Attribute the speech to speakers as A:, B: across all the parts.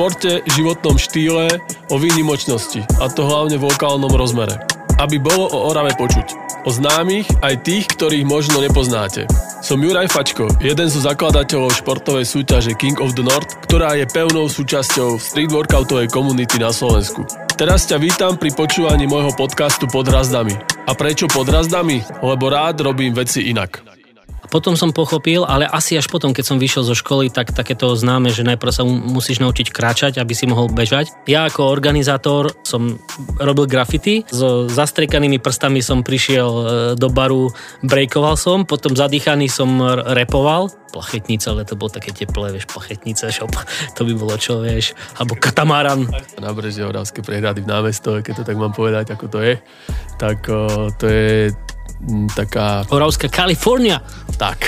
A: športe, životnom štýle, o výnimočnosti, a to hlavne v lokálnom rozmere. Aby bolo o Orave počuť. O známych aj tých, ktorých možno nepoznáte. Som Juraj Fačko, jeden zo zakladateľov športovej súťaže King of the North, ktorá je pevnou súčasťou street workoutovej komunity na Slovensku. Teraz ťa vítam pri počúvaní môjho podcastu Pod razdami. A prečo pod razdami? Lebo rád robím veci inak.
B: Potom som pochopil, ale asi až potom, keď som vyšiel zo školy, tak takéto známe, že najprv sa musíš naučiť kráčať, aby si mohol bežať. Ja ako organizátor som robil graffiti, so zastriekanými prstami som prišiel e, do baru, breakoval som, potom zadýchaný som repoval, plachetnice, ale to bolo také teplé, vieš, plachetnice, šop, to by bolo čo, vieš, alebo katamaran.
A: Na brežie Oravské prehrady v námestove, keď to tak mám povedať, ako to je, tak to je taká...
B: Oravská Kalifornia.
A: Tak.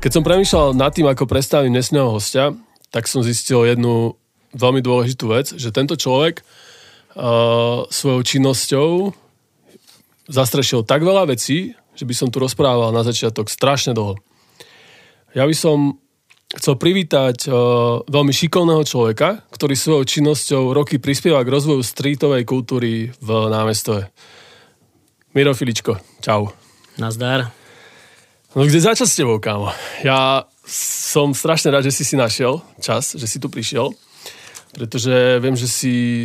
A: Keď som premýšľal nad tým, ako predstavím dnesného hostia, tak som zistil jednu veľmi dôležitú vec, že tento človek uh, svojou činnosťou zastrešil tak veľa vecí, že by som tu rozprával na začiatok strašne dlho. Ja by som chcel privítať uh, veľmi šikovného človeka, ktorý svojou činnosťou roky prispieva k rozvoju streetovej kultúry v námestove. Miro Filičko, čau.
B: Nazdar.
A: No kde začať s tebou, kámo? Ja som strašne rád, že si si našiel čas, že si tu prišiel, pretože viem, že si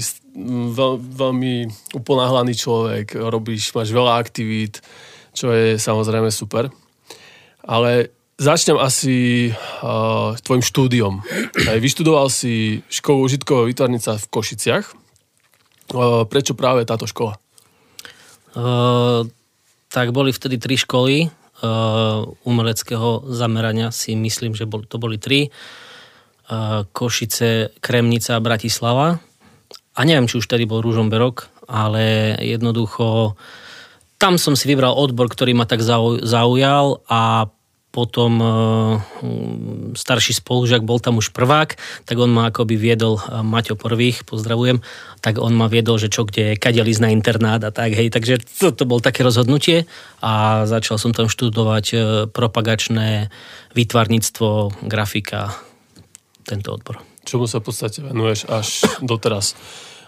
A: veľ, veľmi uponáhlaný človek, robíš, máš veľa aktivít, čo je samozrejme super. Ale začnem asi uh, tvojim štúdiom. Aj vyštudoval si školu užitkového výtvarnica v Košiciach. Uh, prečo práve táto škola?
B: Uh, tak boli vtedy tri školy uh, umeleckého zamerania, si myslím, že to boli tri. Uh, Košice, Kremnica a Bratislava. A neviem, či už tedy bol Rúžomberok, ale jednoducho tam som si vybral odbor, ktorý ma tak zaujal a potom e, starší spolužiak bol tam už prvák, tak on ma akoby viedol, e, Maťo Prvých, pozdravujem, tak on ma viedol, že čo kde je, kade na internát a tak, hej, takže to, to bol také rozhodnutie a začal som tam študovať e, propagačné výtvarníctvo, grafika, tento odbor.
A: Čomu sa v podstate venuješ až doteraz?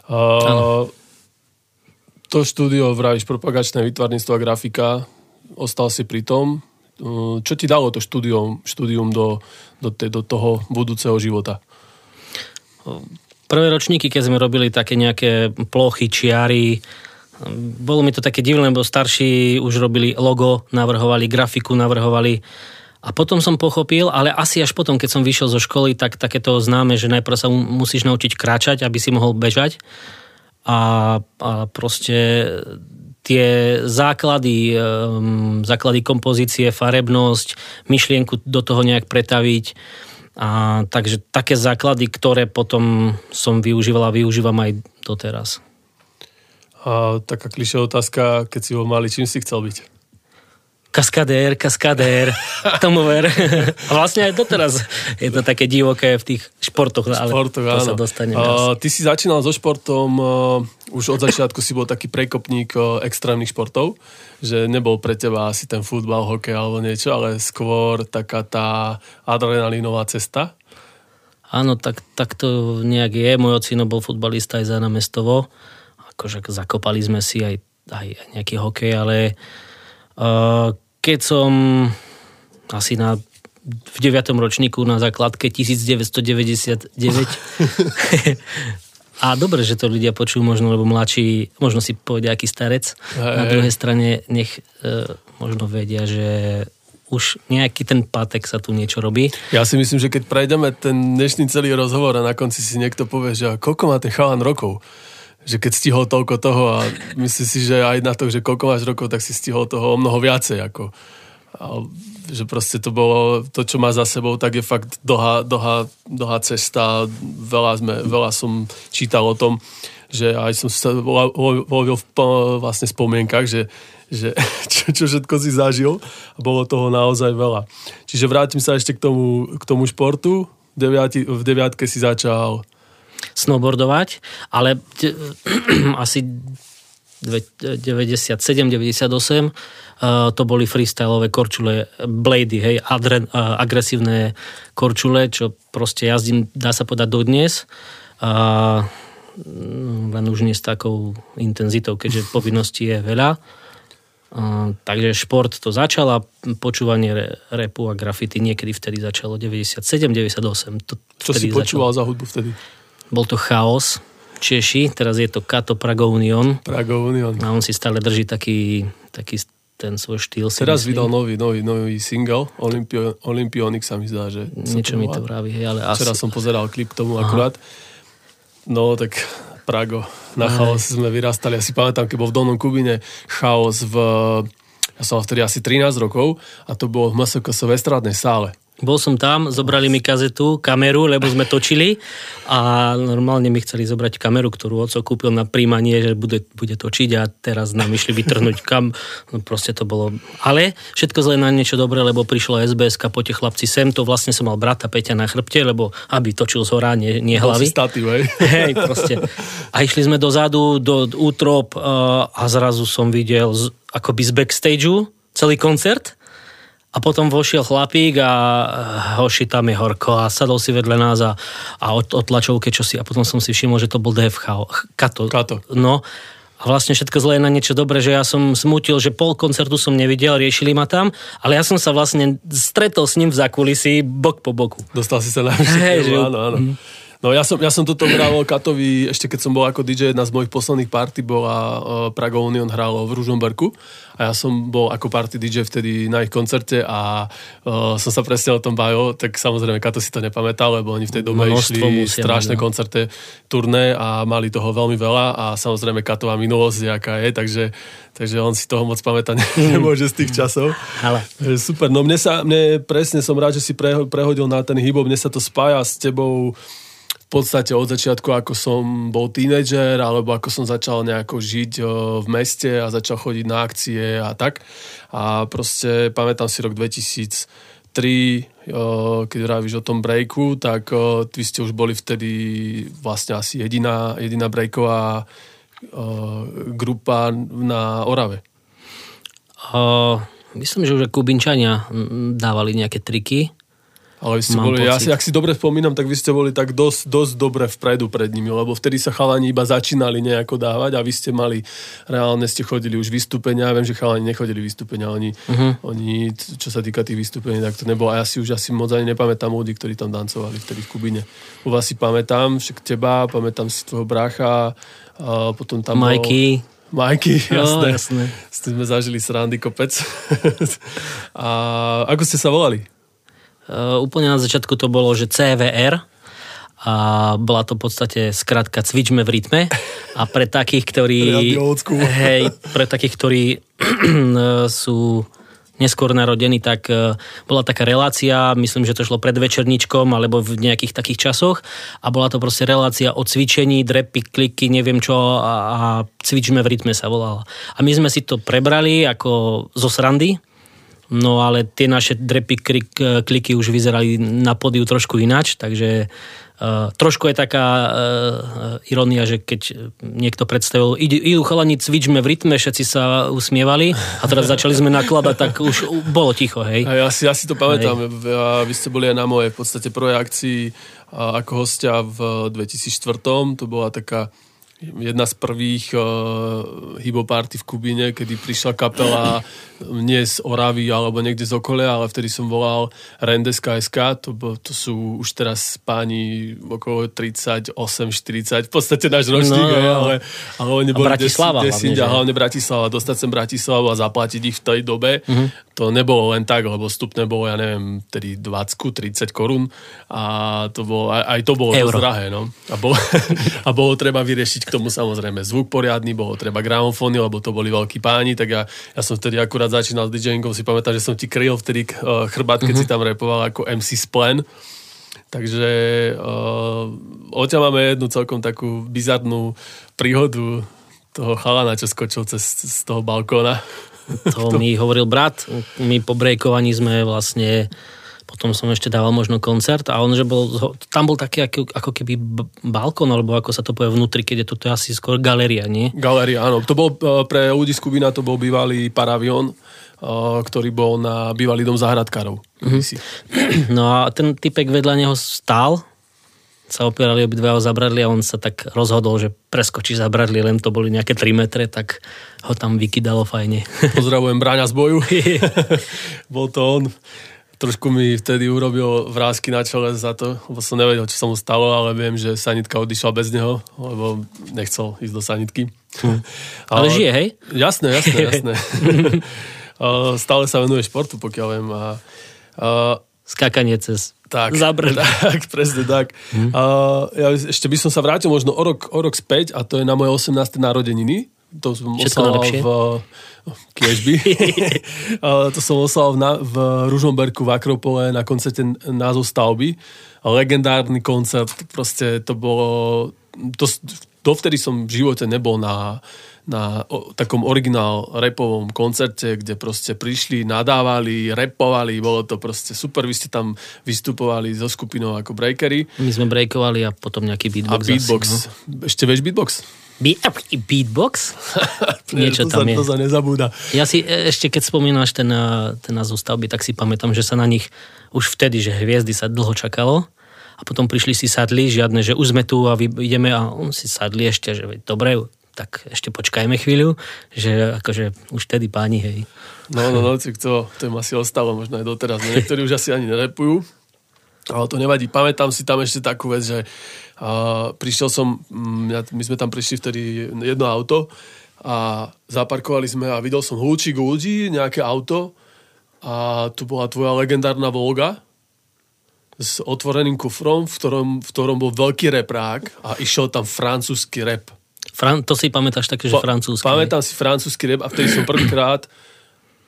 A: Uh, to štúdio, vravíš, propagačné výtvarníctvo a grafika, ostal si pri tom, čo ti dalo to štúdium, štúdium do, do, te, do toho budúceho života?
B: Prvé ročníky, keď sme robili také nejaké plochy, čiary, bolo mi to také divné, lebo starší už robili logo, navrhovali grafiku, navrhovali a potom som pochopil, ale asi až potom, keď som vyšiel zo školy, tak takéto známe, že najprv sa musíš naučiť kráčať, aby si mohol bežať. A, a proste tie základy, um, základy kompozície, farebnosť, myšlienku do toho nejak pretaviť. A, takže také základy, ktoré potom som využíval a využívam aj doteraz.
A: A taká klišé otázka, keď si ho mali, čím si chcel byť?
B: Kaskadér, kaskadér, tomu ver. A vlastne aj doteraz je to také divoké v tých športoch, ale športoch, to áno. sa dostane.
A: Uh, ty si začínal so športom, uh, už od začiatku si bol taký prekopník uh, extrémnych športov, že nebol pre teba asi ten futbal, hokej alebo niečo, ale skôr taká tá adrenalinová cesta.
B: Áno, tak, tak to nejak je. Môj ocino bol futbalista aj za námestovo. Akože zakopali sme si aj, aj nejaký hokej, ale keď som asi na v 9. ročníku na základke 1999 A dobre, že to ľudia počujú možno, lebo mladší, možno si povedia, aký starec. Hej. Na druhej strane nech e, možno vedia, že už nejaký ten pátek sa tu niečo robí.
A: Ja si myslím, že keď prejdeme ten dnešný celý rozhovor a na konci si niekto povie, že koľko má ten chalan rokov, že keď stihol toľko toho a myslím si, že aj na to, že koľko máš rokov, tak si stihol toho o mnoho viacej. Ako, a, že proste to bolo, to, čo má za sebou, tak je fakt dlhá, dlhá, dlhá cesta. Veľa, sme, veľa som čítal o tom, že aj som sa lovil v vlastne spomienkach, že, že čo, čo všetko si zažil a bolo toho naozaj veľa. Čiže vrátim sa ešte k tomu, k tomu športu. V, deviati, v deviatke si začal
B: snowboardovať, ale asi 97-98, to boli freestyleové korčule, blady, hej, adre, agresívne korčule, čo proste jazdím, dá sa povedať, dodnes. A, mm, len už nie s takou intenzitou, keďže povinností je veľa. A, takže šport to začal a počúvanie repu a grafity niekedy vtedy začalo 97-98.
A: Čo si počúval začalo. za hudbu vtedy?
B: Bol to chaos, Češi, teraz je to Kato Prago Union.
A: Prago Union.
B: A on si stále drží taký, taký ten svoj štýl.
A: Teraz vydal nový, nový, nový single, Olympio, Olympionik sa mi zdá, že...
B: Niečo mi to vraví, hej, ale
A: Včera asi... som pozeral klip k tomu Aha. akurát. No, tak Prago. Na Aj. chaos sme vyrastali. Ja si pamätám, keď bol v Dolnom Kubine chaos v... Ja som vtedy asi 13 rokov a to bolo v MSKS v estrádnej sále.
B: Bol som tam, zobrali mi kazetu, kameru, lebo sme točili a normálne mi chceli zobrať kameru, ktorú oco kúpil na príjmanie, že bude, bude točiť a teraz nám išli vytrhnúť kam. No proste to bolo... Ale všetko zle na niečo dobré, lebo prišlo SBS a poďte chlapci sem, to vlastne som mal brata Peťa na chrbte, lebo aby točil z hora, nie, nie hlavy.
A: Stativ,
B: hej. hej, proste. A išli sme dozadu, do útrop a zrazu som videl z, akoby z backstageu celý koncert a potom vošiel chlapík a eh, hoši tam je horko a sadol si vedľa nás a, a od, od tlačovke čo si a potom som si všimol, že to bol DFH. Kato.
A: Kato.
B: No a vlastne všetko zlé na niečo dobré, že ja som smutil, že pol koncertu som nevidel, riešili ma tam, ale ja som sa vlastne stretol s ním v zakulisi bok po boku.
A: Dostal si sa na hey, áno, áno. Mm. No ja som, ja som toto hral Katovi, ešte keď som bol ako DJ, jedna z mojich posledných party bola uh, Prago Union hralo v Ružomberku a ja som bol ako party DJ vtedy na ich koncerte a uh, som sa presne o tom bavil, tak samozrejme Kato si to nepamätal, lebo oni v tej dobe Množstvo išli strašné no. koncerty, turné a mali toho veľmi veľa a samozrejme Katová minulosť, aká je, takže, takže on si toho moc pamätať nemôže z tých časov.
B: Ale.
A: Super, no mne sa, mne presne som rád, že si prehodil na ten hip mne sa to spája s tebou podstate od začiatku, ako som bol tínedžer, alebo ako som začal nejako žiť v meste a začal chodiť na akcie a tak. A proste pamätám si rok 2003, keď hovoríš o tom breaku, tak vy ste už boli vtedy vlastne asi jediná, jediná breaková grupa na Orave.
B: Uh, myslím, že už Kubinčania dávali nejaké triky
A: ale vy ste Mám boli, pocit. ja si, ak si dobre spomínam, tak vy ste boli tak dosť, dosť dobre vpredu pred nimi, lebo vtedy sa chalani iba začínali nejako dávať a vy ste mali, reálne ste chodili už vystúpenia, ja viem, že chalani nechodili vystúpenia, oni, uh-huh. oni, čo sa týka tých vystúpení, tak to nebolo. A ja si už asi moc ani nepamätám ľudí, ktorí tam dancovali vtedy v Kubine. U vás si pamätám, však teba, pamätám si tvojho brácha, a potom tam
B: Majky.
A: Bol, Majky, jasné. No, jasné. S tým sme zažili srandy kopec. a ako ste sa volali?
B: Eh, úplne na začiatku to bolo, že CVR, a bola to v podstate skratka cvičme v rytme. A pre takých, ktorí hej, pre takých, ktorí sú neskôr narodení, tak eh, bola taká relácia, myslím, že to šlo pred večerničkom alebo v nejakých takých časoch. A bola to proste relácia o cvičení, drepy, kliky, neviem čo a, a cvičme v rytme sa volala. A my sme si to prebrali ako zo srandy, No ale tie naše drepy klik, kliky už vyzerali na podiu trošku ináč, takže uh, trošku je taká uh, ironia, že keď niekto predstavil, idú, idú chalani, cvičme v rytme, všetci sa usmievali a teraz začali sme nakladať, tak už bolo ticho, hej.
A: A ja si, ja si to pamätám, hej. vy ste boli aj na mojej v podstate projekcii ako hostia v 2004. To bola taká jedna z prvých uh, hiboparty v Kubine, kedy prišla kapela nie z Oravy alebo niekde z okolia, ale vtedy som volal Rendes KSK, to, to sú už teraz páni okolo 38, 40, v podstate náš ročník, no, no. ale, ale oni boli
B: Bratislava,
A: desí, hlavne, hlavne Bratislava, dostať sem Bratislavu a zaplatiť ich v tej dobe, uh-huh. To nebolo len tak, lebo vstupné bolo, ja neviem, tedy 20, 30 korún a to bolo, aj, aj to bolo dosť drahé, no. A bolo, a bolo treba vyriešiť k tomu samozrejme zvuk poriadny, bolo treba gramofóny, lebo to boli veľkí páni, tak ja, ja som vtedy akurát začínal s DJingom, si pamätám, že som ti kryl vtedy uh, chrbát, keď mm-hmm. si tam repoval ako MC Splen. Takže uh, odtiaľ máme jednu celkom takú bizarnú príhodu toho chalana, čo skočil cez, z toho balkóna.
B: To mi hovoril brat. My po brejkovaní sme vlastne potom som ešte dával možno koncert a on, že bol, tam bol taký ako, ako keby balkón, alebo ako sa to povie vnútri, keď je to, to je asi skôr galéria, nie?
A: Galéria, áno. To bol e, pre ľudí z Kubina, to bol bývalý paravion, e, ktorý bol na bývalý dom záhradkárov.
B: Mm-hmm. No a ten typek vedľa neho stál, sa opierali obidva o zabradli a on sa tak rozhodol, že preskočí zabradli, len to boli nejaké 3 metre, tak ho tam vykydalo fajne.
A: Pozdravujem Bráňa z boju. Bol to on trošku mi vtedy urobil vrázky na čele za to, lebo som nevedel, čo sa mu stalo, ale viem, že sanitka odišla bez neho, lebo nechcel ísť do sanitky.
B: Hm. Ale, ale žije, hej?
A: Jasné, jasné, jasné. Stále sa venuje športu, pokiaľ viem. A,
B: a, Skakanie cez
A: tak, tak, presne tak. Hm. A, ja ešte by som sa vrátil možno o rok, o rok späť a to je na moje 18. narodeniny. To som oslal v Kiežby. to som oslal v, v Ružomberku v Akropole na koncerte názov stavby. Legendárny koncert, proste to bolo... To, dovtedy som v živote nebol na, na o, takom originál repovom koncerte, kde proste prišli, nadávali, repovali, bolo to proste super, vy ste tam vystupovali so skupinou ako breakery.
B: My sme breakovali a potom nejaký beatbox.
A: A beatbox. Asi, no. Ešte vieš beatbox?
B: beatbox? Niečo
A: tam
B: je.
A: To sa nezabúda.
B: Ja si e, ešte, keď spomínaš ten, e, ten názov stavby, tak si pamätám, že sa na nich už vtedy, že hviezdy sa dlho čakalo a potom prišli si sadli, žiadne, že už sme tu a ideme a on si sadli ešte, že dobre, tak ešte počkajme chvíľu, že akože už vtedy páni, hej.
A: No, no, no, to, to im asi ostalo možno aj doteraz. No, niektorí už asi ani nerepujú, ale to nevadí. Pamätám si tam ešte takú vec, že uh, prišiel som, mm, my sme tam prišli vtedy jedno auto a zaparkovali sme a videl som hľúčik ľudí, nejaké auto a tu bola tvoja legendárna Volga s otvoreným kufrom, v ktorom, v ktorom bol veľký reprák a išiel tam francúzsky rep.
B: Fran- to si pamätáš také, že francúzsky?
A: Pamätám si francúzsky rep a vtedy som prvýkrát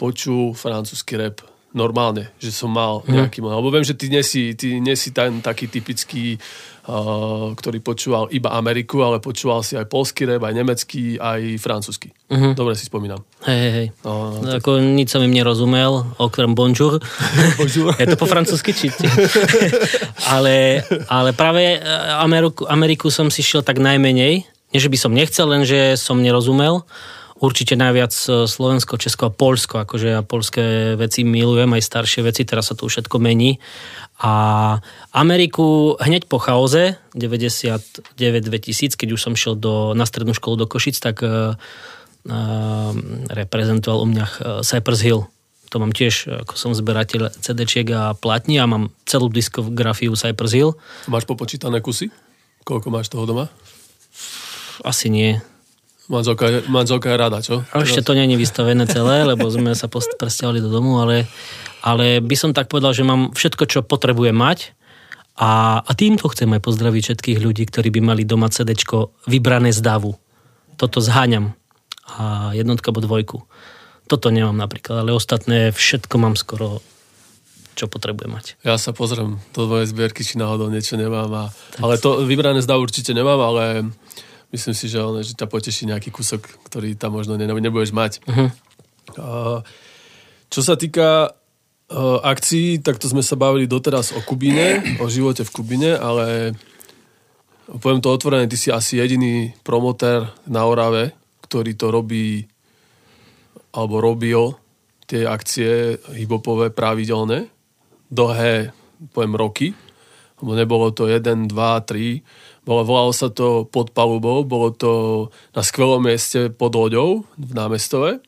A: počul francúzsky rep normálne, že som mal mhm. nejaký mm. Lebo viem, že ty nesi, ty nesi ten taký typický, uh, ktorý počúval iba Ameriku, ale počúval si aj polský rap, aj nemecký, aj francúzsky. Mm-hmm. Dobre si spomínam.
B: Hej, hej, hej. No, tak... Ako nič som im nerozumel, okrem bonjour. bonjour. Je to po francúzsky či? ale, ale práve uh, Ameriku, Ameriku som si šiel tak najmenej. Nie, že by som nechcel, len že som nerozumel určite najviac e, Slovensko, Česko a Polsko, akože ja polské veci milujem, aj staršie veci, teraz sa to všetko mení. A Ameriku hneď po chaoze, 99-2000, keď už som šiel do, na strednú školu do Košic, tak uh, reprezentoval u mňa Cypress Hill. To mám tiež, ako som zberateľ CD-čiek a platní a mám celú diskografiu Cypress Hill.
A: Máš popočítané kusy? Koľko máš toho doma?
B: Asi nie.
A: Manželka, manželka je rada, čo?
B: A ešte to není vystavené celé, lebo sme sa presťahovali do domu, ale, ale by som tak povedal, že mám všetko, čo potrebujem mať a, a týmto chcem aj pozdraviť všetkých ľudí, ktorí by mali doma CD vybrané z davu. Toto zháňam. A jednotka alebo dvojku. Toto nemám napríklad, ale ostatné všetko mám skoro čo potrebujem mať.
A: Ja sa pozriem do tvojej zbierky, či náhodou niečo nemám. A, ale to vybrané z davu určite nemám, ale myslím si, že, on, že ťa poteší nejaký kúsok, ktorý tam možno ne, nebudeš mať. Uh-huh. Uh, čo sa týka uh, akcií, tak to sme sa bavili doteraz o Kubine, o živote v Kubine, ale poviem to otvorené, ty si asi jediný promotér na Orave, ktorý to robí alebo robil tie akcie hipopové pravidelné dlhé, poviem, roky, lebo nebolo to 1, 2, 3, bolo, volalo sa to pod palubou, bolo to na skvelom mieste pod loďou v námestove.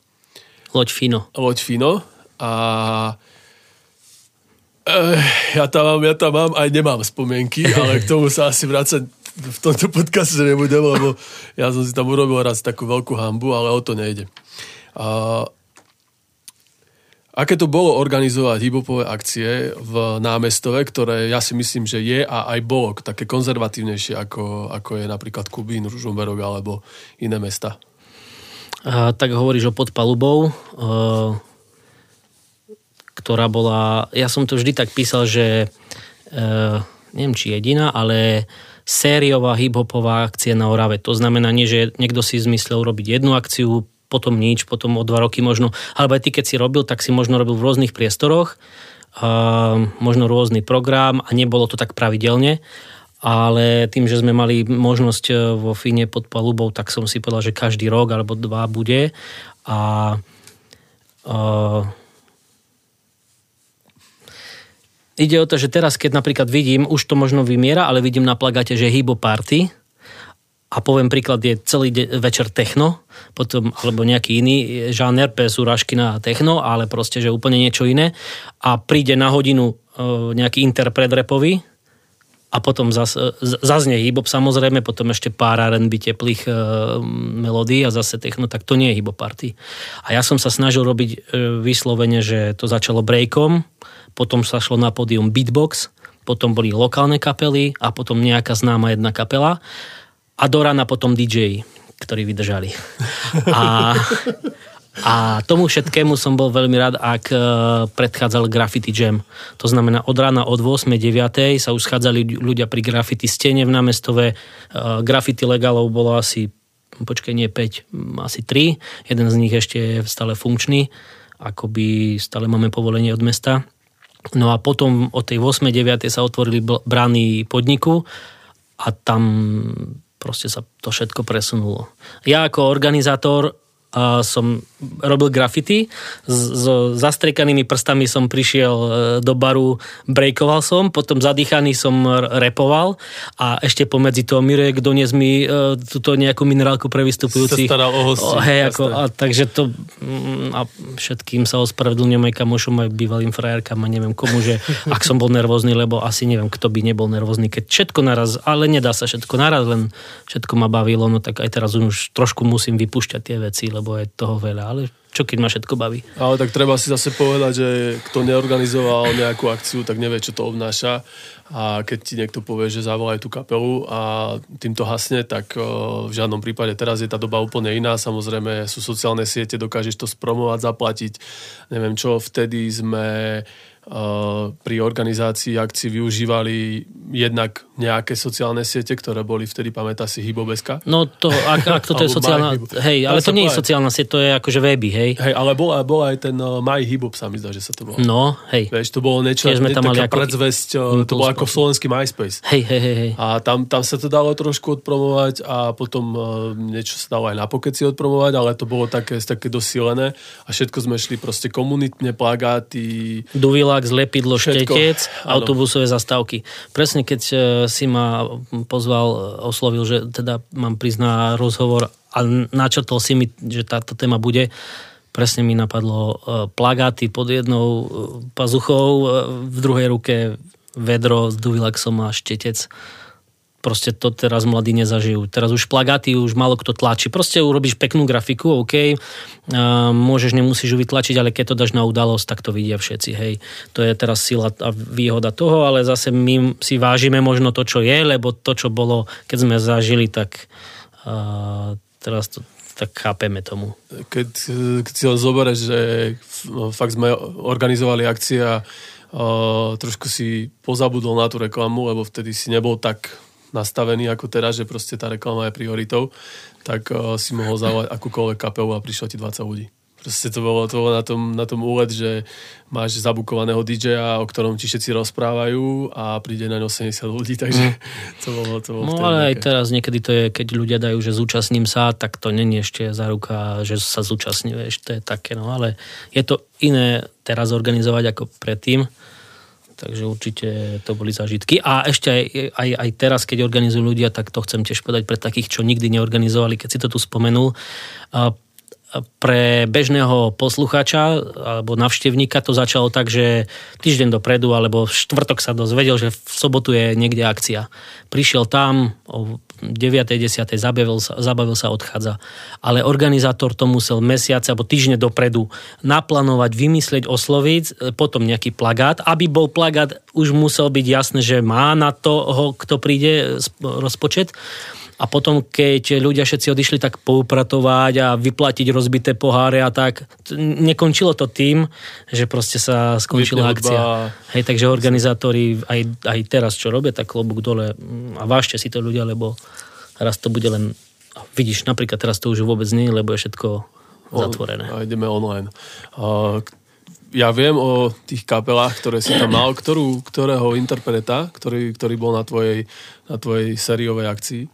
B: Loď Fino.
A: Loď Fino. A eh, ja tam mám, ja tam mám, aj nemám spomienky, ale k tomu sa asi vrácať v tomto podcaste nebudem, lebo ja som si tam urobil raz takú veľkú hambu, ale o to nejde. A Aké to bolo organizovať hibopové akcie v námestove, ktoré ja si myslím, že je a aj bolo také konzervatívnejšie, ako, ako je napríklad Kubín, Ružomberok alebo iné mesta?
B: A, tak hovoríš o podpalubou, e, ktorá bola... Ja som to vždy tak písal, že e, neviem, či jediná, ale sériová hiphopová akcia na Orave. To znamená nie, že niekto si zmyslel robiť jednu akciu, potom nič, potom o dva roky možno, alebo aj ty keď si robil, tak si možno robil v rôznych priestoroch možno rôzny program a nebolo to tak pravidelne, ale tým, že sme mali možnosť e, vo Fíne pod palubou, tak som si povedal, že každý rok alebo dva bude. A uh, ide o to, že teraz, keď napríklad vidím, už to možno vymiera, ale vidím na plagáte, že Hibo Party, a poviem príklad, je celý de- večer techno, potom, alebo nejaký iný žáner, PS Uraškina a techno, ale proste, že úplne niečo iné a príde na hodinu e, nejaký interpret repový a potom zas, e, zaznie hip samozrejme, potom ešte pár R&B teplých e, melódií a zase techno, tak to nie je hip party. A ja som sa snažil robiť e, vyslovene, že to začalo breakom, potom sa šlo na pódium beatbox, potom boli lokálne kapely a potom nejaká známa jedna kapela a do rana potom DJ, ktorí vydržali. A, a tomu všetkému som bol veľmi rád, ak e, predchádzal Graffiti Jam. To znamená, od rána od 8. 9. sa už schádzali ľudia pri graffiti stene v námestove. E, graffiti legálov bolo asi, počkaj, nie 5, asi 3. Jeden z nich ešte je stále funkčný. Akoby stále máme povolenie od mesta. No a potom od tej 8. 9. sa otvorili brány podniku a tam proste sa to všetko presunulo. Ja ako organizátor som robil graffiti, s, zastriekanými prstami som prišiel e, do baru, breakoval som, potom zadýchaný som repoval a ešte pomedzi to Mirek donies mi uh, túto nejakú minerálku pre vystupujúcich.
A: Sa staral o hosti.
B: hej, ako, a, takže to mm, a všetkým sa ospravedlňujem aj kamošom, aj bývalým frajerkám a neviem komu, že ak som bol nervózny, lebo asi neviem, kto by nebol nervózny, keď všetko naraz, ale nedá sa všetko naraz, len všetko ma bavilo, no tak aj teraz už trošku musím vypúšťať tie veci, lebo je toho veľa, ale čo keď ma všetko baví.
A: Ale tak treba si zase povedať, že kto neorganizoval nejakú akciu, tak nevie, čo to obnáša a keď ti niekto povie, že zavolaj tú kapelu a týmto hasne, tak v žiadnom prípade teraz je tá doba úplne iná. Samozrejme sú sociálne siete, dokážeš to spromovať, zaplatiť. Neviem čo, vtedy sme pri organizácii akcií využívali jednak nejaké sociálne siete, ktoré boli vtedy, pamätá si Hybobeska?
B: No to, ak, ak toto je sociálna, hej, ale to nie je sociálna sieť, to je akože weby, hej.
A: Hej, ale bol, bol aj ten uh, My Hybob, sa mi zdá, že sa to bolo.
B: No, hej.
A: Vieš, to bolo niečo,
B: sme tam mali
A: ako predzvesť, uh, to bolo ako slovenský MySpace.
B: Hej, hej, hej.
A: A tam, tam sa to dalo trošku odpromovať a potom uh, niečo sa dalo aj na pokeci odpromovať, ale to bolo také, také dosilené a všetko sme šli proste komunitne, plagáty.
B: Duvila vlak, zlepidlo, Všetko. štetec, Áno. autobusové zastávky. Presne keď e, si ma pozval, oslovil, že teda mám prísť na rozhovor a načrtol si mi, že táto téma bude, presne mi napadlo e, plagáty pod jednou pazuchou, v druhej ruke vedro s duvilaxom a štetec proste to teraz mladí nezažijú. Teraz už plagáty už malo kto tlačí. Proste urobíš peknú grafiku, OK, môžeš, nemusíš ju vytlačiť, ale keď to dáš na udalosť, tak to vidia všetci, hej. To je teraz sila a výhoda toho, ale zase my si vážime možno to, čo je, lebo to, čo bolo, keď sme zažili, tak uh, teraz to tak chápeme tomu.
A: Keď, keď si zoberieš, že fakt sme organizovali akcie a uh, trošku si pozabudol na tú reklamu, lebo vtedy si nebol tak nastavený ako teraz, že proste tá reklama je prioritou, tak uh, si mohol zavolať akúkoľvek kapelu a prišlo ti 20 ľudí. Proste to bolo, to bolo na, tom, na tom úlet, že máš zabukovaného DJ-a, o ktorom ti všetci rozprávajú a príde na 80 ľudí, takže mm. to bolo to bolo
B: No ale aj teraz niekedy to je, keď ľudia dajú, že zúčastním sa, tak to není ešte za ruka, že sa zúčastňuješ, to je také, no ale je to iné teraz organizovať ako predtým takže určite to boli zážitky. A ešte aj, aj, aj teraz, keď organizujú ľudia, tak to chcem tiež povedať pre takých, čo nikdy neorganizovali, keď si to tu spomenul pre bežného posluchača alebo navštevníka to začalo tak, že týždeň dopredu alebo v štvrtok sa dozvedel, že v sobotu je niekde akcia. Prišiel tam o 9. 10. zabavil sa, zabavil sa odchádza. Ale organizátor to musel mesiace alebo týždne dopredu naplánovať, vymyslieť, osloviť, potom nejaký plagát. Aby bol plagát, už musel byť jasné, že má na toho, kto príde rozpočet a potom, keď ľudia všetci odišli tak poupratovať a vyplatiť rozbité poháre a tak, nekončilo to tým, že proste sa skončila akcia. Hej, takže organizátori aj, aj teraz, čo robia, tak klobúk dole a vážte si to ľudia, lebo raz to bude len vidíš, napríklad teraz to už vôbec nie, lebo je všetko zatvorené.
A: A ideme online. A ja viem o tých kapelách, ktoré si tam mal, ktorú, ktorého interpreta, ktorý, ktorý bol na tvojej, na tvojej sériovej akcii, uh,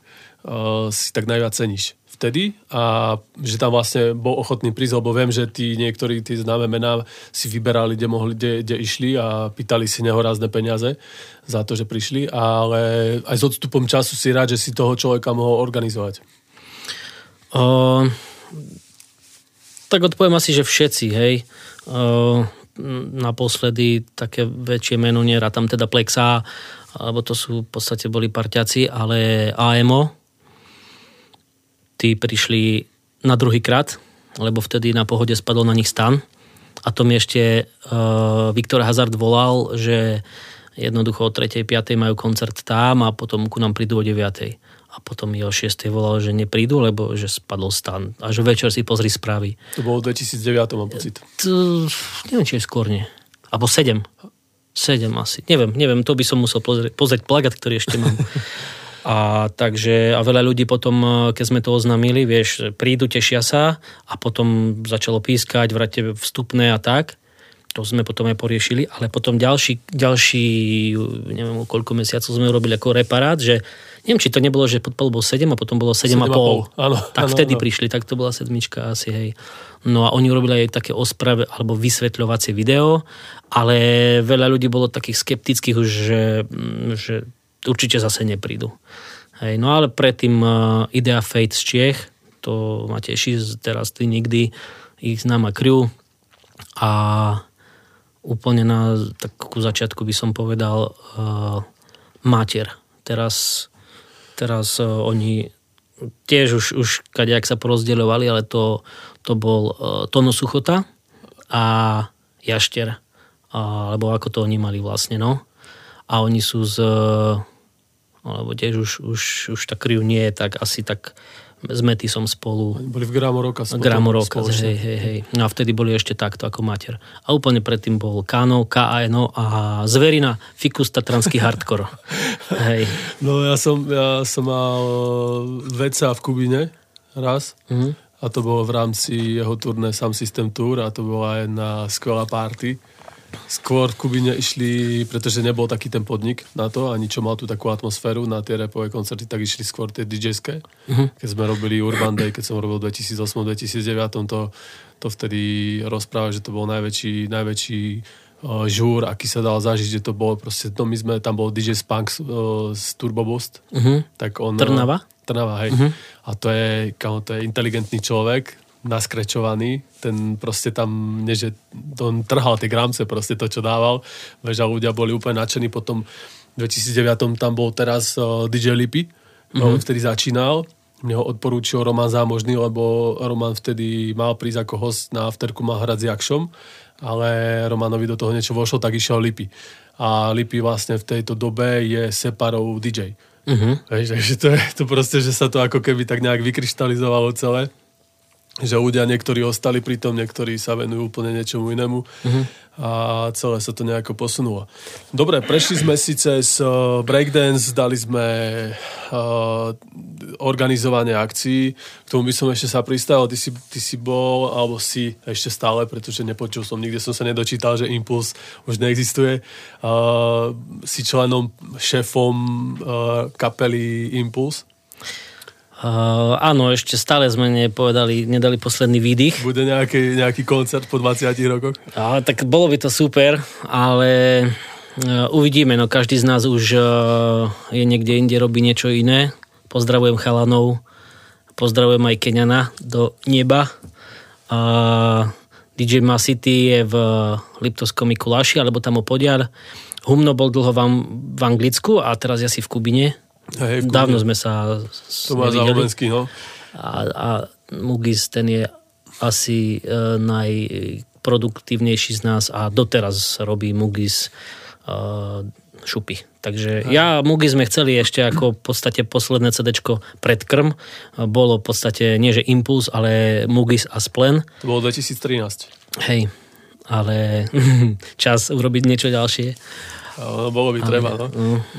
A: si tak najviac ceníš vtedy a že tam vlastne bol ochotný prísť, lebo viem, že tí niektorí tí známe mená si vyberali, kde, mohli, kde, kde išli a pýtali si nehorázne peniaze za to, že prišli, ale aj s odstupom času si rád, že si toho človeka mohol organizovať.
B: Uh, tak odpoviem asi, že všetci, hej. Uh, naposledy také väčšie meno, tam teda Plexa, alebo to sú v podstate boli parťaci, ale AMO, tí prišli na druhý krát, lebo vtedy na pohode spadol na nich stan. A to mi ešte uh, Viktor Hazard volal, že jednoducho o 3. 5. majú koncert tam a potom ku nám prídu o 9. A potom mi o 6. volal, že neprídu, lebo že spadol stan. A že večer si pozri správy.
A: To bolo v 2009, mám pocit.
B: To, neviem, či je skôr nie. Abo 7. 7 asi. Neviem, neviem, to by som musel pozrieť, pozrieť plagát, ktorý ešte mám. A takže, a veľa ľudí potom, e, keď sme to oznámili, vieš, prídu, tešia sa a potom začalo pískať, vrate vstupné a tak. To sme potom aj poriešili, ale potom ďalší, ďalší neviem, koľko mesiacov sme urobili ako reparát, že neviem, či to nebolo, že podpal bol 7 a potom bolo 7,5.
A: Áno,
B: tak
A: áno,
B: vtedy
A: áno.
B: prišli, tak to bola sedmička asi, hej. No a oni urobili aj také osprave alebo vysvetľovacie video, ale veľa ľudí bolo takých skeptických už, že, že určite zase neprídu. Hej, no ale predtým uh, Idea Fate z Čiech, to ma teší, teraz ty nikdy ich známa crew a úplne na takú začiatku by som povedal uh, Mater. Teraz, teraz uh, oni tiež už, už kadejak sa porozdeľovali, ale to, to bol uh, Tono Suchota a Jašter, uh, alebo ako to oni mali vlastne, no. A oni sú z alebo tiež už, už, už tá kriu nie je tak asi tak s som spolu.
A: Boli v Gramoroka.
B: Gramoroka, hej, hej, hej. No a vtedy boli ešte takto ako mater. A úplne predtým bol Kano, KANO a Zverina, Fikus Tatranský hardcore. hej.
A: No ja som, ja som mal veca v Kubine raz. Mm-hmm. A to bolo v rámci jeho turné Sam System Tour a to bola jedna skvelá party skôr v Kubine išli, pretože nebol taký ten podnik na to, ani čo mal tú takú atmosféru na tie repové koncerty, tak išli skôr tie DJské. Uh-huh. Keď sme robili Urban Day, keď som robil v 2008-2009, to, to vtedy rozprával, že to bol najväčší, najväčší uh, žúr, aký sa dal zažiť, že to bolo proste, no my sme, tam bol DJ Spunk uh, z Turbo Boost. Uh-huh. Tak on,
B: Trnava?
A: Trnava, hej. Uh-huh. A to je, to je inteligentný človek, naskrečovaný, ten proste tam, nie že on trhal tie gramce, proste to, čo dával, veď a ľudia boli úplne nadšení, potom v 2009 tam bol teraz uh, DJ Lipy, mm-hmm. on vtedy začínal, mne ho odporúčil Roman Zámožný, lebo Roman vtedy mal prísť ako host na afterku, mal hrať s Jakšom, ale Romanovi do toho niečo vošlo, tak išiel Lipy. A Lipy vlastne v tejto dobe je Separov DJ. Uh-huh. Mhm. takže to je to proste, že sa to ako keby tak nejak vykryštalizovalo celé že ľudia niektorí ostali pri tom, niektorí sa venujú úplne niečomu inému uh-huh. a celé sa to nejako posunulo. Dobre, prešli sme si cez uh, breakdance, dali sme uh, organizovanie akcií, k tomu by som ešte sa pristavil, ty si, ty si bol, alebo si ešte stále, pretože nepočul som, nikde som sa nedočítal, že Impuls už neexistuje, uh, si členom, šéfom uh, kapely Impuls.
B: Uh, áno, ešte stále sme nepovedali, nedali posledný výdych.
A: Bude nejaký, nejaký koncert po 20 rokoch?
B: Uh, tak bolo by to super, ale uh, uvidíme, no každý z nás už uh, je niekde inde, robí niečo iné. Pozdravujem chalanov, pozdravujem aj Keňana do neba. Uh, DJ City je v Liptovskom Mikuláši, alebo tam o podiar. Humno bol dlho v, v Anglicku a teraz ja si v Kubine
A: Hej,
B: Dávno sme sa
A: To má no.
B: A, a Mugis, ten je asi uh, najproduktívnejší z nás a doteraz robí Mugis uh, šupy. Takže ja Mugi sme chceli ešte ako v podstate posledné CD pred krm. Bolo v podstate nie že Impuls, ale Mugis a Splen.
A: To bolo 2013.
B: Hej, ale čas urobiť niečo ďalšie.
A: Bolo by treba, no.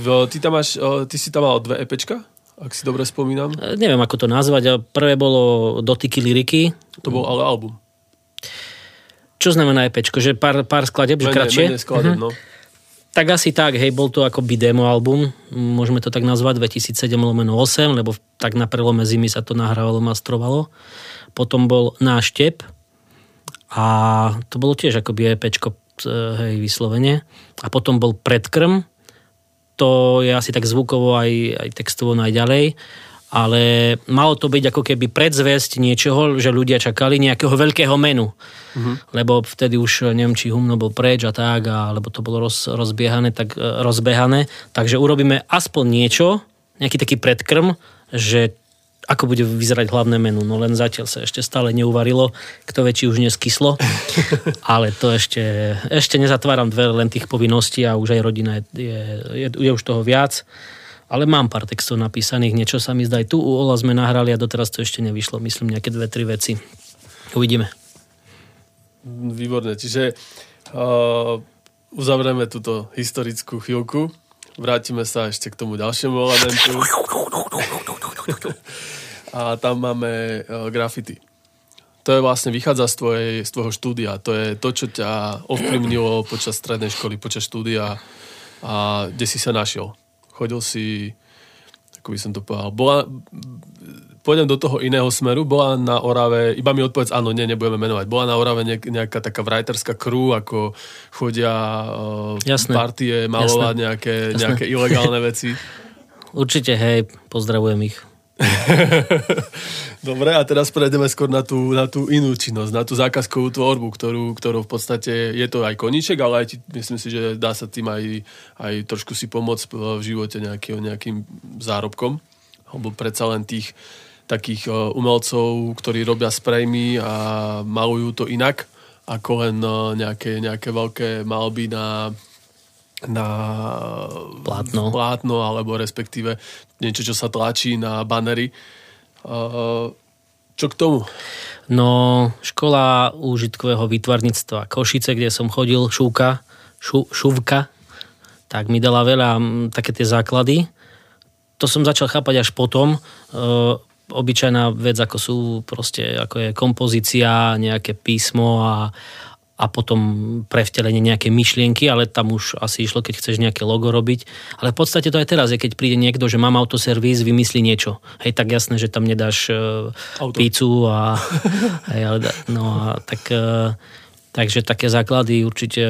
A: no. Ty, tam máš, ty si tam mal dve EPčka? Ak si dobre spomínam.
B: E, neviem, ako to nazvať. Prvé bolo Dotyky liriky.
A: To bol ale album.
B: Čo znamená EPčko? Že pár, pár skladeb, že kratšie?
A: menej skladeb, no.
B: Tak asi tak, hej, bol to akoby demo album, môžeme to tak nazvať, 2007 lomeno 8, lebo tak na prelome zimy sa to nahrávalo, mastrovalo. Potom bol náštep a to bolo tiež akoby EPčko, hej, vyslovene. A potom bol predkrm, to je asi tak zvukovo aj, aj textovo najďalej ale malo to byť ako keby predzvesť niečoho, že ľudia čakali nejakého veľkého menu. Uh-huh. Lebo vtedy už, neviem, či Humno bol preč a tak, alebo to bolo roz, rozbiehané, tak, e, rozbehané. Takže urobíme aspoň niečo, nejaký taký predkrm, že ako bude vyzerať hlavné menu. No len zatiaľ sa ešte stále neuvarilo, kto vie, či už neskyslo. Ale to ešte, ešte nezatváram dve len tých povinností a už aj rodina je, je, je, je už toho viac ale mám pár textov napísaných, niečo sa mi zdá. Aj tu u Ola sme nahrali a doteraz to ešte nevyšlo. Myslím nejaké dve, tri veci. Uvidíme.
A: Výborné. Čiže uh, uzavrieme túto historickú chvíľku. Vrátime sa ešte k tomu ďalšiemu elementu. a tam máme uh, graffiti. To je vlastne, vychádza z, tvojej, z tvojho štúdia. To je to, čo ťa ovplyvnilo počas strednej školy, počas štúdia a kde si sa našiel chodil si, ako by som to povedal, bola, pôjdem do toho iného smeru, bola na Orave, iba mi odpovedz, áno, nie, nebudeme menovať, bola na Orave nejaká taká writerská crew, ako chodia uh, partie, malovať Jasné. Nejaké, Jasné. nejaké ilegálne veci.
B: Určite, hej, pozdravujem ich.
A: Dobre, a teraz prejdeme skôr na tú, na tú inú činnosť, na tú zákazkovú tvorbu, ktorú, ktorú v podstate je to aj koníček, ale aj ti, myslím si, že dá sa tým aj, aj trošku si pomôcť v živote nejakým, nejakým zárobkom. Lebo predsa len tých takých e, umelcov, ktorí robia sprejmy a malujú to inak, ako len e, nejaké, nejaké veľké malby na, na
B: plátno.
A: plátno, alebo respektíve niečo, čo sa tlačí na banery čo k tomu?
B: No, škola úžitkového výtvarníctva Košice, kde som chodil, šúka, šu, šuvka, tak mi dala veľa také tie základy. To som začal chápať až potom. E, obyčajná vec, ako sú proste, ako je kompozícia, nejaké písmo a, a potom prevtelenie nejaké myšlienky, ale tam už asi išlo, keď chceš nejaké logo robiť. Ale v podstate to aj teraz je, keď príde niekto, že mám autoservis, vymyslí niečo. Hej, tak jasné, že tam nedáš uh, pícu a, hej, ale, no a tak, uh, takže také základy určite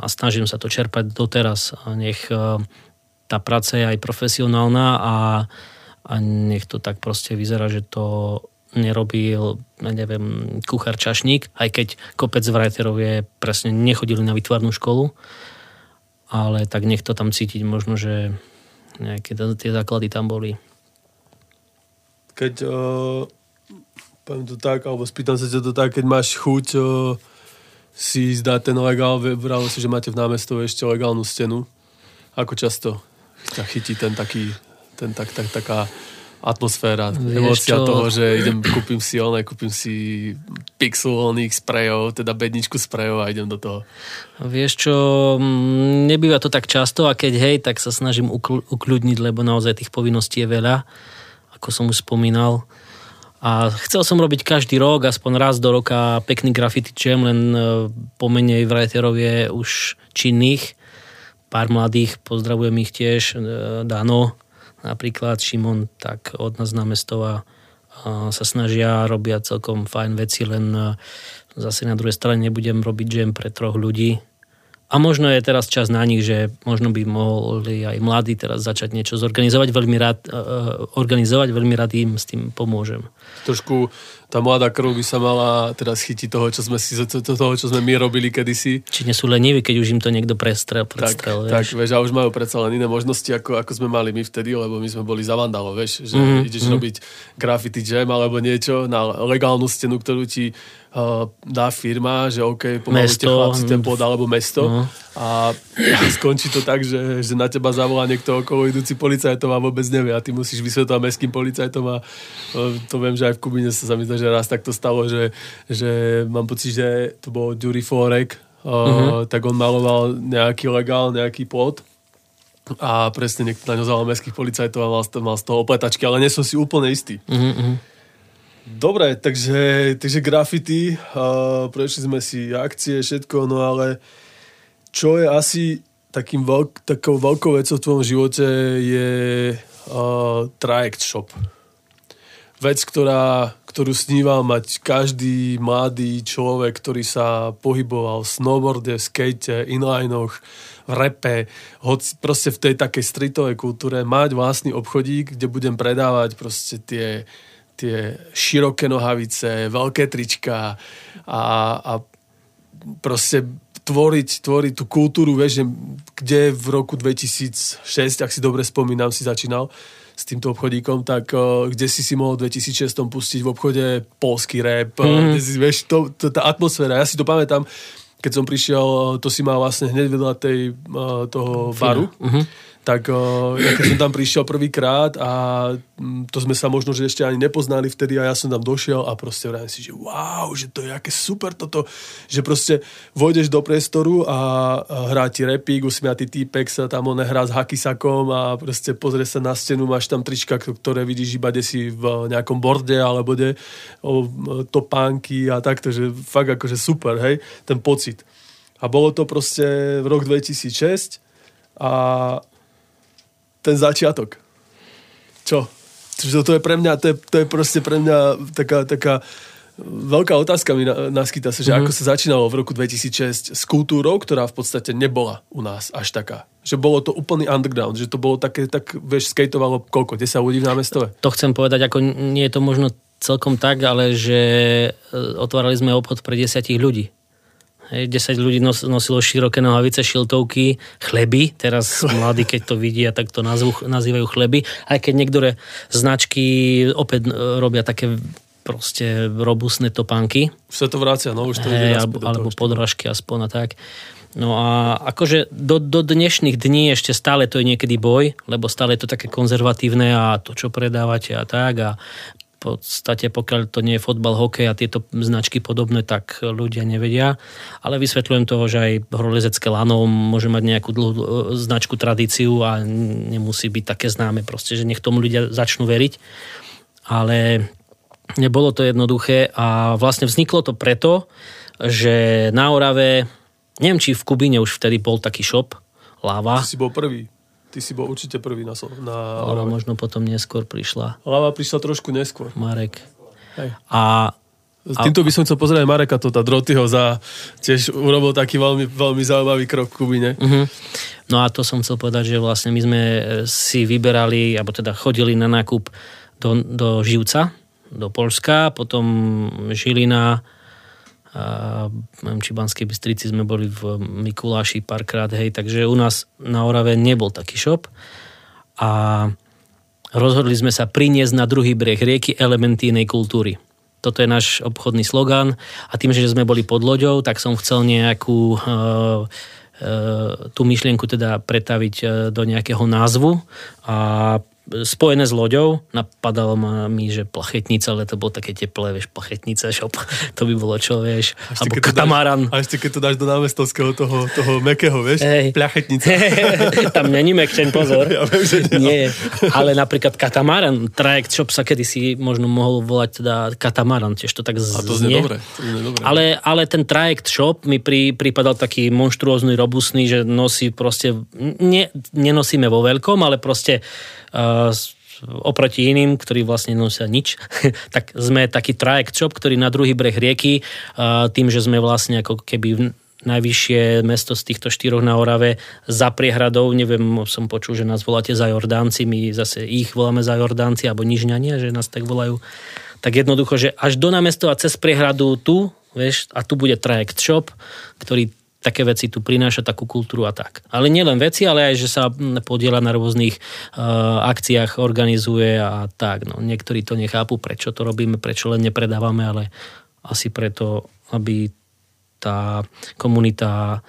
B: a snažím sa to čerpať doteraz nech uh, tá práca je aj profesionálna a, a nech to tak proste vyzerá, že to nerobil, neviem, kuchár čašník, aj keď kopec writerov je presne nechodili na vytvarnú školu, ale tak nech to tam cítiť, možno, že nejaké tie základy tam boli.
A: Keď, uh, poviem to tak, alebo spýtam sa ťa to tak, keď máš chuť uh, si zdať ten legál, vravil si, že máte v námestove ešte legálnu stenu. Ako často ťa chytí ten taký, ten tak, tak, taká atmosféra, Vieš emócia čo? toho, že idem, kúpim si oné, kúpim si pixel oných sprejov, teda bedničku sprejov a idem do toho.
B: Vieš čo, nebýva to tak často a keď hej, tak sa snažím ukľudniť, lebo naozaj tých povinností je veľa, ako som už spomínal. A chcel som robiť každý rok, aspoň raz do roka pekný graffiti jam, len e, pomenej writerov je už činných, pár mladých, pozdravujem ich tiež, e, Dano, napríklad Šimon, tak od nás na mestova sa snažia, robia celkom fajn veci, len zase na druhej strane nebudem robiť jam pre troch ľudí, a možno je teraz čas na nich, že možno by mohli aj mladí teraz začať niečo zorganizovať. Veľmi rád, uh, organizovať, veľmi rád im s tým pomôžem.
A: Trošku tá mladá krv by sa mala teraz chytiť toho, čo sme, si, toho, čo sme my robili kedysi.
B: Či nie sú leniví, keď už im to niekto prestrel,
A: prestrel tak, vieš. Tak, vieš, a už majú predsa len iné možnosti, ako, ako sme mali my vtedy, lebo my sme boli za vandalo, vieš, že mm-hmm. ideš mm-hmm. robiť graffiti jam alebo niečo na legálnu stenu, ktorú ti dá firma, že OK, pomalujte chlapci ten pod alebo mesto no. a skončí to tak, že, že na teba zavolá niekto okolo idúci policajtov a vôbec nevie a ty musíš vysvetovať mestským policajtom a to viem, že aj v Kubine sa mi že raz takto stalo, že, že mám pocit, že to bol Dury Forek, uh-huh. tak on maloval nejaký legál, nejaký plot a presne niekto na ňo zavolal mestských policajtov a mal, mal z toho opletačky, ale nie som si úplne istý. Uh-huh Dobre, takže, takže graffiti, uh, prešli sme si akcie, všetko, no ale čo je asi takým veľk, takou veľkou vecou v tvojom živote je uh, trajekt shop. Vec, ktorá, ktorú sníval mať každý mladý človek, ktorý sa pohyboval v snowboarde, v skate, inlinoch, v repe, hoď proste v tej takej streetovej kultúre, mať vlastný obchodík, kde budem predávať proste tie tie široké nohavice, veľké trička a, a proste tvoriť, tvoriť tú kultúru, vieš, kde v roku 2006, ak si dobre spomínam, si začínal s týmto obchodíkom, tak uh, kde si si mohol v 2006 pustiť v obchode polský rap, mm. si, vieš, to, to, tá atmosféra, ja si to pamätám, keď som prišiel, to si mal vlastne hneď vedľa tej, uh, toho baru. Uh-huh tak ja keď som tam prišiel prvýkrát a mm, to sme sa možno, že ešte ani nepoznali vtedy a ja som tam došiel a proste vrajím si, že wow, že to je aké super toto, že proste vojdeš do priestoru a hrá ti repík, usmiatý týpek sa tam on hrá s hakisakom a proste pozrie sa na stenu, máš tam trička, ktoré vidíš iba si v nejakom borde alebo kde, o, topánky a takto, že fakt akože super, hej, ten pocit. A bolo to proste v rok 2006 a ten začiatok. Čo? Čiže to je pre mňa, to je, to je proste pre mňa taká, taká veľká otázka mi naskytá sa, že mm-hmm. ako sa začínalo v roku 2006 s kultúrou, ktorá v podstate nebola u nás až taká. Že bolo to úplný underground, že to bolo také, tak vieš, skateovalo koľko, 10 ľudí v námestove?
B: To chcem povedať, ako nie je to možno celkom tak, ale že e, otvárali sme obchod pre 10 ľudí. Hej, 10 ľudí nos, nosilo široké nohavice, šiltovky, chleby. Teraz mladí, keď to vidia, tak to nazvu, nazývajú chleby. Aj keď niektoré značky opäť e, robia také proste robustné topánky.
A: Sa to vracia, no už to
B: hey, alebo, alebo podrážky aspoň a tak. No a akože do, do dnešných dní ešte stále to je niekedy boj, lebo stále je to také konzervatívne a to, čo predávate a tak a podstate pokiaľ to nie je fotbal, hokej a tieto značky podobné, tak ľudia nevedia. Ale vysvetľujem toho, že aj horolezecké lano môže mať nejakú dlhú e, značku, tradíciu a nemusí byť také známe proste, že nech tomu ľudia začnú veriť. Ale nebolo to jednoduché a vlastne vzniklo to preto, že na Orave, neviem či v Kubíne už vtedy bol taký shop, Lava.
A: Si bol prvý. Ty si bol určite prvý na, na
B: Ale možno potom neskôr prišla.
A: Lava prišla trošku neskôr.
B: Marek. Hej. A
A: s týmto by som chcel pozrieť Mareka Tota Drotyho za tiež urobil taký veľmi, veľmi zaujímavý krok v Kubine. Uh-huh.
B: No a to som chcel povedať, že vlastne my sme si vyberali, alebo teda chodili na nákup do, do Živca, do Polska, potom Žilina, a či Banskej Bystrici sme boli v Mikuláši párkrát, hej, takže u nás na Orave nebol taký shop a rozhodli sme sa priniesť na druhý breh rieky elementy inej kultúry. Toto je náš obchodný slogan a tým, že sme boli pod loďou, tak som chcel nejakú uh, tú myšlienku teda pretaviť e, do nejakého názvu. A spojené s loďou. Napadalo ma mi, že plachetnica, ale to bolo také teplé, vieš, plachetnica, šop. To by bolo čo, vieš. A ešte, katamaran.
A: Dáš, a ešte keď to dáš do námestovského toho, toho mekého, vieš, hey. plachetnica.
B: Tam není mekčen, pozor.
A: Ja viem, že nie.
B: nie. Ale napríklad katamaran, trajekt shop sa kedysi možno mohol volať teda katamaran, tiež to tak znie. A
A: to znie dobre. To znie dobre.
B: Ale, ale ten trajekt shop mi pri, pripadal taký monštruózny, robustný, že nosí proste, ne, nenosíme vo veľkom, ale proste oproti iným, ktorí vlastne nosia nič, tak sme taký trajekt shop, ktorý na druhý breh rieky, tým, že sme vlastne ako keby najvyššie mesto z týchto štyroch na Orave za priehradou, neviem, som počul, že nás voláte za Jordánci, my zase ich voláme za Jordánci, alebo Nižňania, že nás tak volajú. Tak jednoducho, že až do námestova cez priehradu tu, vieš, a tu bude trajekt shop, ktorý také veci tu prináša takú kultúru a tak. Ale nielen veci, ale aj, že sa podiela na rôznych uh, akciách, organizuje a tak. No, niektorí to nechápu, prečo to robíme, prečo len nepredávame, ale asi preto, aby tá komunita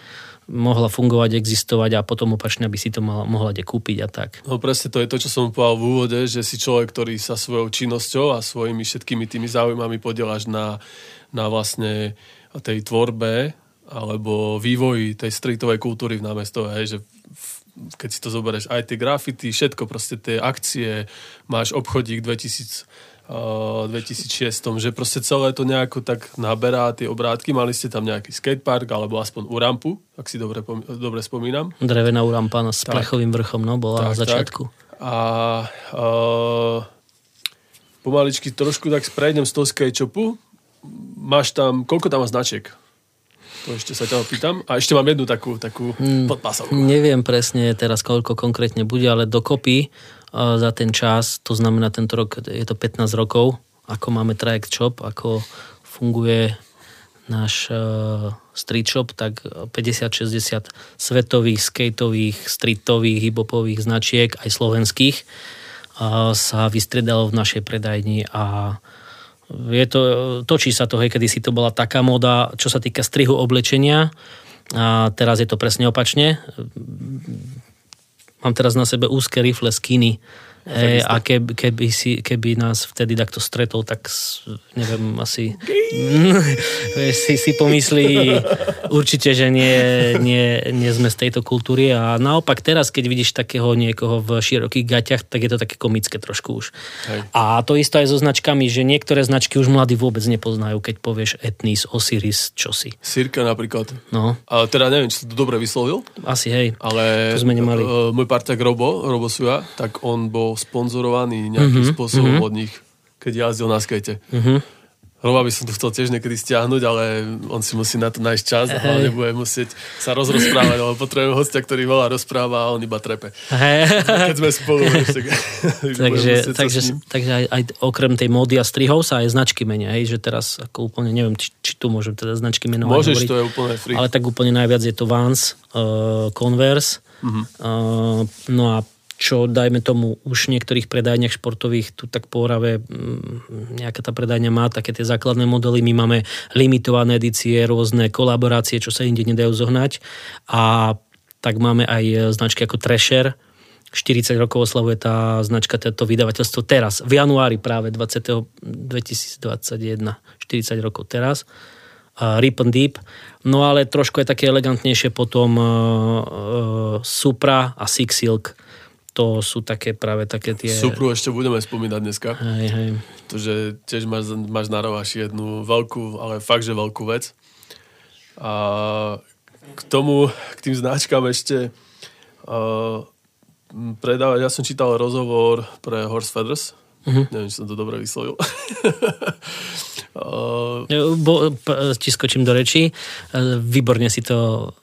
B: mohla fungovať, existovať a potom opačne, aby si to mal, mohla kde kúpiť a tak.
A: No presne to je to, čo som povedal v úvode, že si človek, ktorý sa svojou činnosťou a svojimi všetkými tými záujmami podieláš na, na vlastne tej tvorbe alebo vývoj tej streetovej kultúry v námestove, hej, že keď si to zoberieš, aj tie grafity, všetko, proste tie akcie, máš obchodík 2000 uh, 2006, že proste celé to nejako tak naberá tie obrátky. Mali ste tam nejaký skatepark, alebo aspoň Urampu, ak si dobre, dobre spomínam.
B: Drevená Urampa s plechovým vrchom, no, bola tak, na začiatku. Tak.
A: A uh, pomaličky trošku tak sprejdem z toho skate shopu. Máš tam, koľko tam má značiek? To ešte sa ťa opýtam. A ešte mám jednu takú, takú hmm, podpásovku.
B: Neviem presne teraz, koľko konkrétne bude, ale dokopy uh, za ten čas, to znamená tento rok, je to 15 rokov, ako máme Traject Shop, ako funguje náš uh, street shop, tak 50-60 svetových, skateových, streetových, hibopových značiek, aj slovenských, uh, sa vystriedalo v našej predajni a je to, točí sa to, hej, kedy si to bola taká moda, čo sa týka strihu oblečenia a teraz je to presne opačne. Mám teraz na sebe úzke rifle skinny, E, a keby, keby, si, keby nás vtedy takto stretol, tak neviem, asi si, si pomyslí určite, že nie, nie, nie sme z tejto kultúry a naopak teraz, keď vidíš takého niekoho v širokých gaťach, tak je to také komické trošku už. Hej. A to isto aj so značkami, že niektoré značky už mladí vôbec nepoznajú, keď povieš Etnis, Osiris, čosi.
A: Sirka napríklad. No. A teda neviem, či to dobre vyslovil.
B: Asi hej.
A: Ale to sme nemali. Uh, môj parťák Robo, Robo Suja, tak on bol sponzorovaný nejakým mm-hmm, spôsobom mm-hmm. od nich, keď jazdil na skate. Mm-hmm. Rova by som to chcel tiež niekedy stiahnuť, ale on si musí na to nájsť čas a hlavne bude musieť sa rozrozprávať, lebo potrebujem hostia, ktorý veľa rozpráva a on iba trepe. Hey. Keď sme spolu. tak,
B: takže takže, takže aj, aj, okrem tej módy a strihov sa aj značky menia, hej, že teraz ako úplne neviem, či, či tu môžem teda značky menovať.
A: Môžeš, hovoriť, to je úplne free.
B: Ale tak úplne najviac je to Vans, uh, Converse, uh-huh. uh, no a čo dajme tomu už v niektorých predajniach športových tu tak po Orave mm, nejaká tá predajňa má také tie základné modely. My máme limitované edície, rôzne kolaborácie, čo sa inde nedajú zohnať. A tak máme aj značky ako Thrasher, 40 rokov oslavuje tá značka, toto vydavateľstvo teraz, v januári práve 20. 2021, 40 rokov teraz. Uh, Rip and Deep. No ale trošku je také elegantnejšie potom uh, uh, Supra a Six Silk to sú také práve také tie...
A: Supru ešte budeme spomínať dneska.
B: Hej, hej.
A: že tiež máš, máš na rovaši jednu veľkú, ale fakt, že veľkú vec. A k tomu, k tým značkám ešte uh, predávať, ja som čítal rozhovor pre Horse Feathers, uh-huh. neviem, či som to dobre vyslovil.
B: uh, Bo, ti skočím do reči, výborne si to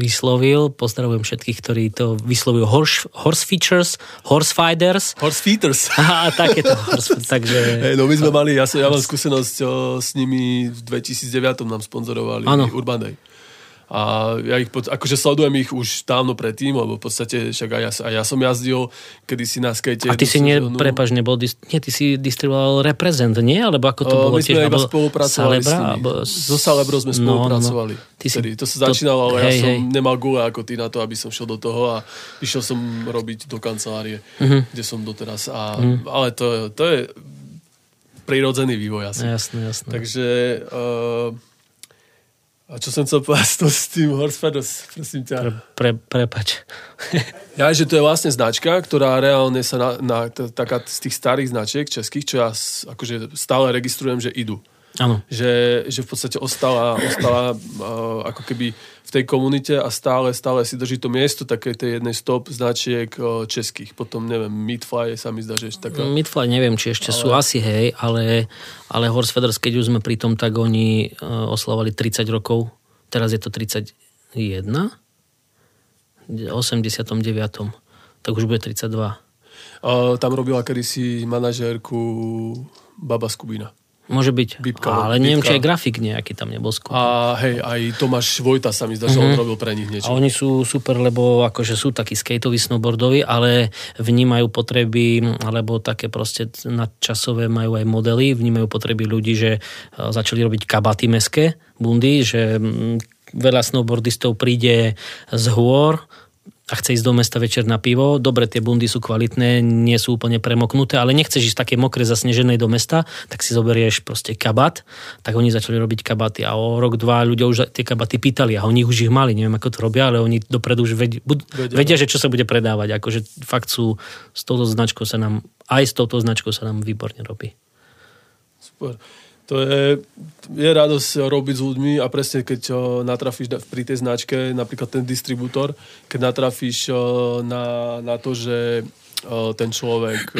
B: vyslovil. Pozdravujem všetkých, ktorí to vyslovujú horse, horse features, horse fighters.
A: Horse featers.
B: A takéto horse, takže...
A: Hey, no my sme mali, ja, som, ja mám skúsenosť o, s nimi v 2009 nám sponzorovali ano. Urban Day. A ja ich, pod, akože sledujem ich už dávno predtým, lebo v podstate však aj ja, aj ja som jazdil kedysi na skate.
B: A ty si, nie, prepaž, nebol, nie, ty si distribuoval reprezent, nie? Alebo ako to o, bolo?
A: My sme tiež, iba spolupracovali Salebra, s nimi. Alebo... So Salebro sme spolupracovali. No, no. Ty si, to sa začínalo, ale hej, ja som hej. nemal gule ako ty na to, aby som šiel do toho a išiel som robiť do kancelárie, uh-huh. kde som doteraz. A, uh-huh. Ale to, to je prirodzený vývoj asi.
B: Jasné, jasné.
A: Takže uh, a čo som chcel povedať s tým Horsefados, prosím ťa.
B: Pre, pre, prepač.
A: ja, že to je vlastne značka, ktorá reálne sa na, na taká z tých starých značiek českých, čo ja akože stále registrujem, že idú.
B: Áno.
A: Že, že v podstate ostala, ostala uh, ako keby v tej komunite a stále, stále si drží to miesto také tej jednej stop značiek uh, českých. Potom, neviem, Midfly sa mi zdá, že ešte taká...
B: Midfly neviem, či ešte ale... sú asi, hej, ale, ale Horse Feathers, keď už sme pri tom, tak oni uh, oslavovali 30 rokov. Teraz je to 31? 89. Tak už bude 32.
A: Uh, tam robila kedysi manažérku Baba Skubina.
B: Môže byť, Bipka, ale Bipka. neviem, či aj grafik nejaký tam nebol skúpen.
A: A hej, aj Tomáš Vojta sa mi zdá, že mm-hmm. on mhm. robil pre nich niečo.
B: A oni sú super, lebo akože sú takí skateoví, snowboardoví, ale vnímajú potreby, alebo také proste nadčasové majú aj modely, vnímajú potreby ľudí, že e, začali robiť kabaty meské, bundy, že veľa snowboardistov príde z hôr, a chce ísť do mesta večer na pivo, dobre, tie bundy sú kvalitné, nie sú úplne premoknuté, ale nechceš ísť také mokré zasneženej do mesta, tak si zoberieš proste kabat, tak oni začali robiť kabaty a o rok, dva ľudia už tie kabaty pýtali a oni už ich mali, neviem ako to robia, ale oni dopredu už vedia, vedia, vedia že čo sa bude predávať, akože fakt sú, s touto značkou sa nám aj s touto značkou sa nám výborne robí.
A: Super. To je, je radosť robiť s ľuďmi a presne keď natrafíš pri tej značke, napríklad ten distribútor, keď natrafíš na, na to, že ten človek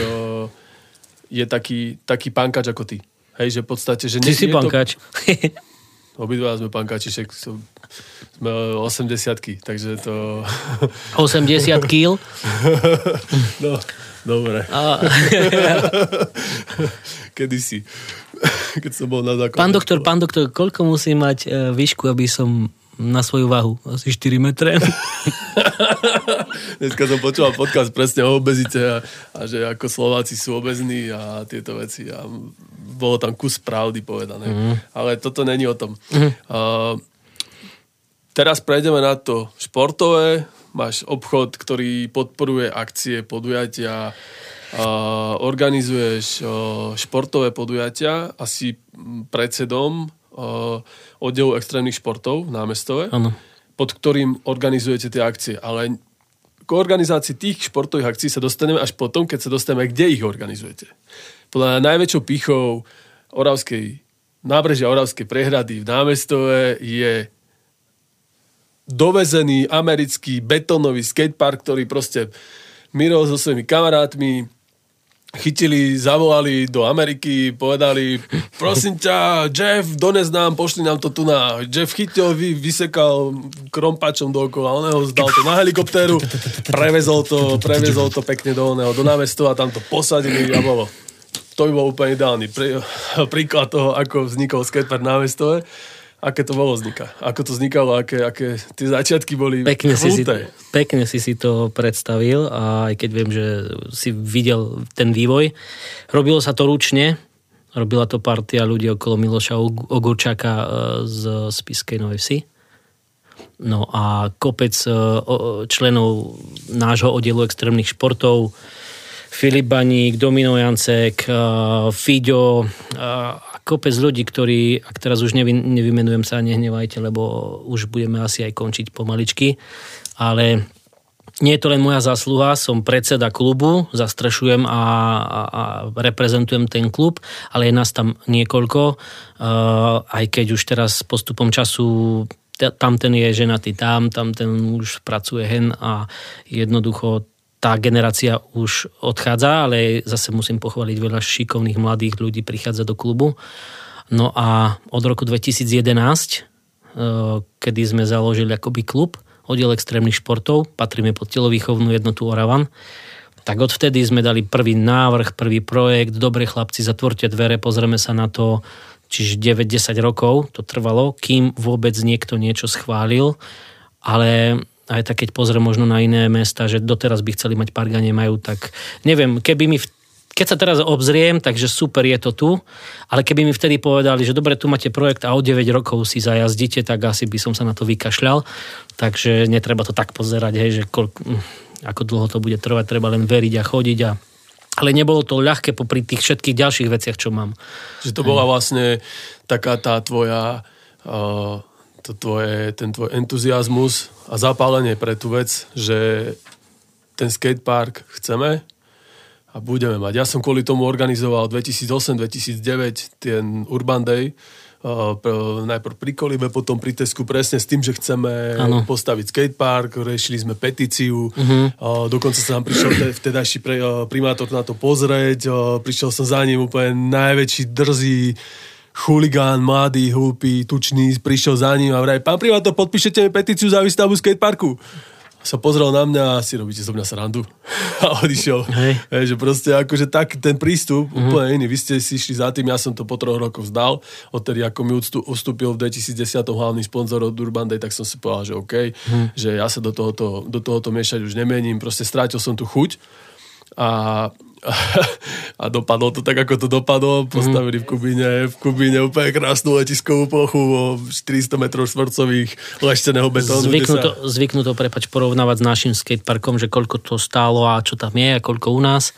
A: je taký, taký pankač ako ty. Hej, že v podstate, že...
B: Ty si pankač.
A: To... Obidva sme pankači, však sme 80 takže to...
B: 80 kg?
A: no, dobre. A... Kedy si. keď som bol na základnej
B: Pán doktor, pán doktor, koľko musí mať e, výšku, aby som na svoju váhu? Asi 4 metre.
A: Dneska som počúval podcast presne o obezite a, a že ako Slováci sú obezní a tieto veci. A bolo tam kus pravdy povedané. Mm. Ale toto není o tom. Mm. Uh, teraz prejdeme na to športové. Máš obchod, ktorý podporuje akcie, podujatia, organizuješ športové podujatia a si predsedom oddelu extrémnych športov v námestove, ano. pod ktorým organizujete tie akcie. Ale k organizácii tých športových akcií sa dostaneme až potom, keď sa dostaneme, kde ich organizujete. Podľa najväčšou pichou Oravskej, nábrežia Oravskej prehrady v námestove je dovezený americký betónový skatepark, ktorý proste Miro so svojimi kamarátmi chytili, zavolali do Ameriky, povedali, prosím ťa, Jeff, dones nám, pošli nám to tu na. Jeff chytil, vy, vysekal krompačom dookola, on ho zdal to na helikoptéru, prevezol to, prevezol to pekne do oného, do námestova, tam to posadili a bolo. To by bol úplne ideálny prí, príklad toho, ako vznikol skatepark na námestove aké to bolo vzniká. Ako to vznikalo, aké, aké tie začiatky boli
B: pekne si, si, pekne si si to predstavil a aj keď viem, že si videl ten vývoj. Robilo sa to ručne, robila to partia ľudí okolo Miloša Ogurčaka e, z Spiskej Novej Vsi. No a kopec e, členov nášho oddielu extrémnych športov, Filip Baník, Domino Jancek, e, Fiďo kopec ľudí, ktorí, ak teraz už nevy, nevymenujem sa, nehnevajte, lebo už budeme asi aj končiť pomaličky, ale nie je to len moja zásluha, som predseda klubu, zastrešujem a, a, a reprezentujem ten klub, ale je nás tam niekoľko, uh, aj keď už teraz postupom času tam ten je ženatý tam, tam ten už pracuje hen a jednoducho tá generácia už odchádza, ale zase musím pochváliť veľa šikovných mladých ľudí prichádza do klubu. No a od roku 2011, eh, kedy sme založili akoby klub, oddiel extrémnych športov, patríme pod telovýchovnú jednotu Oravan, tak odvtedy sme dali prvý návrh, prvý projekt, dobre chlapci, zatvorte dvere, pozrieme sa na to, čiže 9-10 rokov to trvalo, kým vôbec niekto niečo schválil, ale aj tak keď pozriem možno na iné mesta, že doteraz by chceli mať park a nemajú, tak neviem, keby mi v keď sa teraz obzriem, takže super je to tu, ale keby mi vtedy povedali, že dobre, tu máte projekt a o 9 rokov si zajazdíte, tak asi by som sa na to vykašľal. Takže netreba to tak pozerať, hej, že koľko, hm, ako dlho to bude trvať, treba len veriť a chodiť a ale nebolo to ľahké popri tých všetkých ďalších veciach, čo mám.
A: Že to bola vlastne taká tá tvoja uh, to tvoje, ten tvoj entuziasmus a zapálenie pre tú vec, že ten skatepark chceme a budeme mať. Ja som kvôli tomu organizoval 2008-2009 ten Urban Day, Uh, najprv pri Kolibe, potom pri Tesku presne s tým, že chceme ano. postaviť skatepark, riešili sme petíciu, uh-huh. uh, dokonca sa nám prišiel vtedajší uh, primátor na to pozrieť, uh, prišiel som za ním úplne najväčší drzý chuligán, mladý, hlúpy, tučný, prišiel za ním a vraj, pán primátor, podpíšete mi petíciu za výstavbu skateparku. Sa pozrel na mňa a si robíte zo mňa srandu. A odišiel. Hej. Hej, že proste akože tak ten prístup mm-hmm. úplne iný. Vy ste si išli za tým, ja som to po troch rokoch vzdal. Odtedy ako mi ustúpil v 2010 hlavný sponzor od Urban Day, tak som si povedal, že OK, mm. že ja sa do tohoto, do tohoto miešať už nemením. Proste strátil som tu chuť. A a dopadlo to tak, ako to dopadlo. Postavili v Kubíne, v Kubíne úplne krásnu letiskovú plochu o 400 metrov štvorcových lešteného betónu.
B: Zvyknuto, sa... zvyknuto prepač, porovnávať s našim skateparkom, že koľko to stálo a čo tam je a koľko u nás.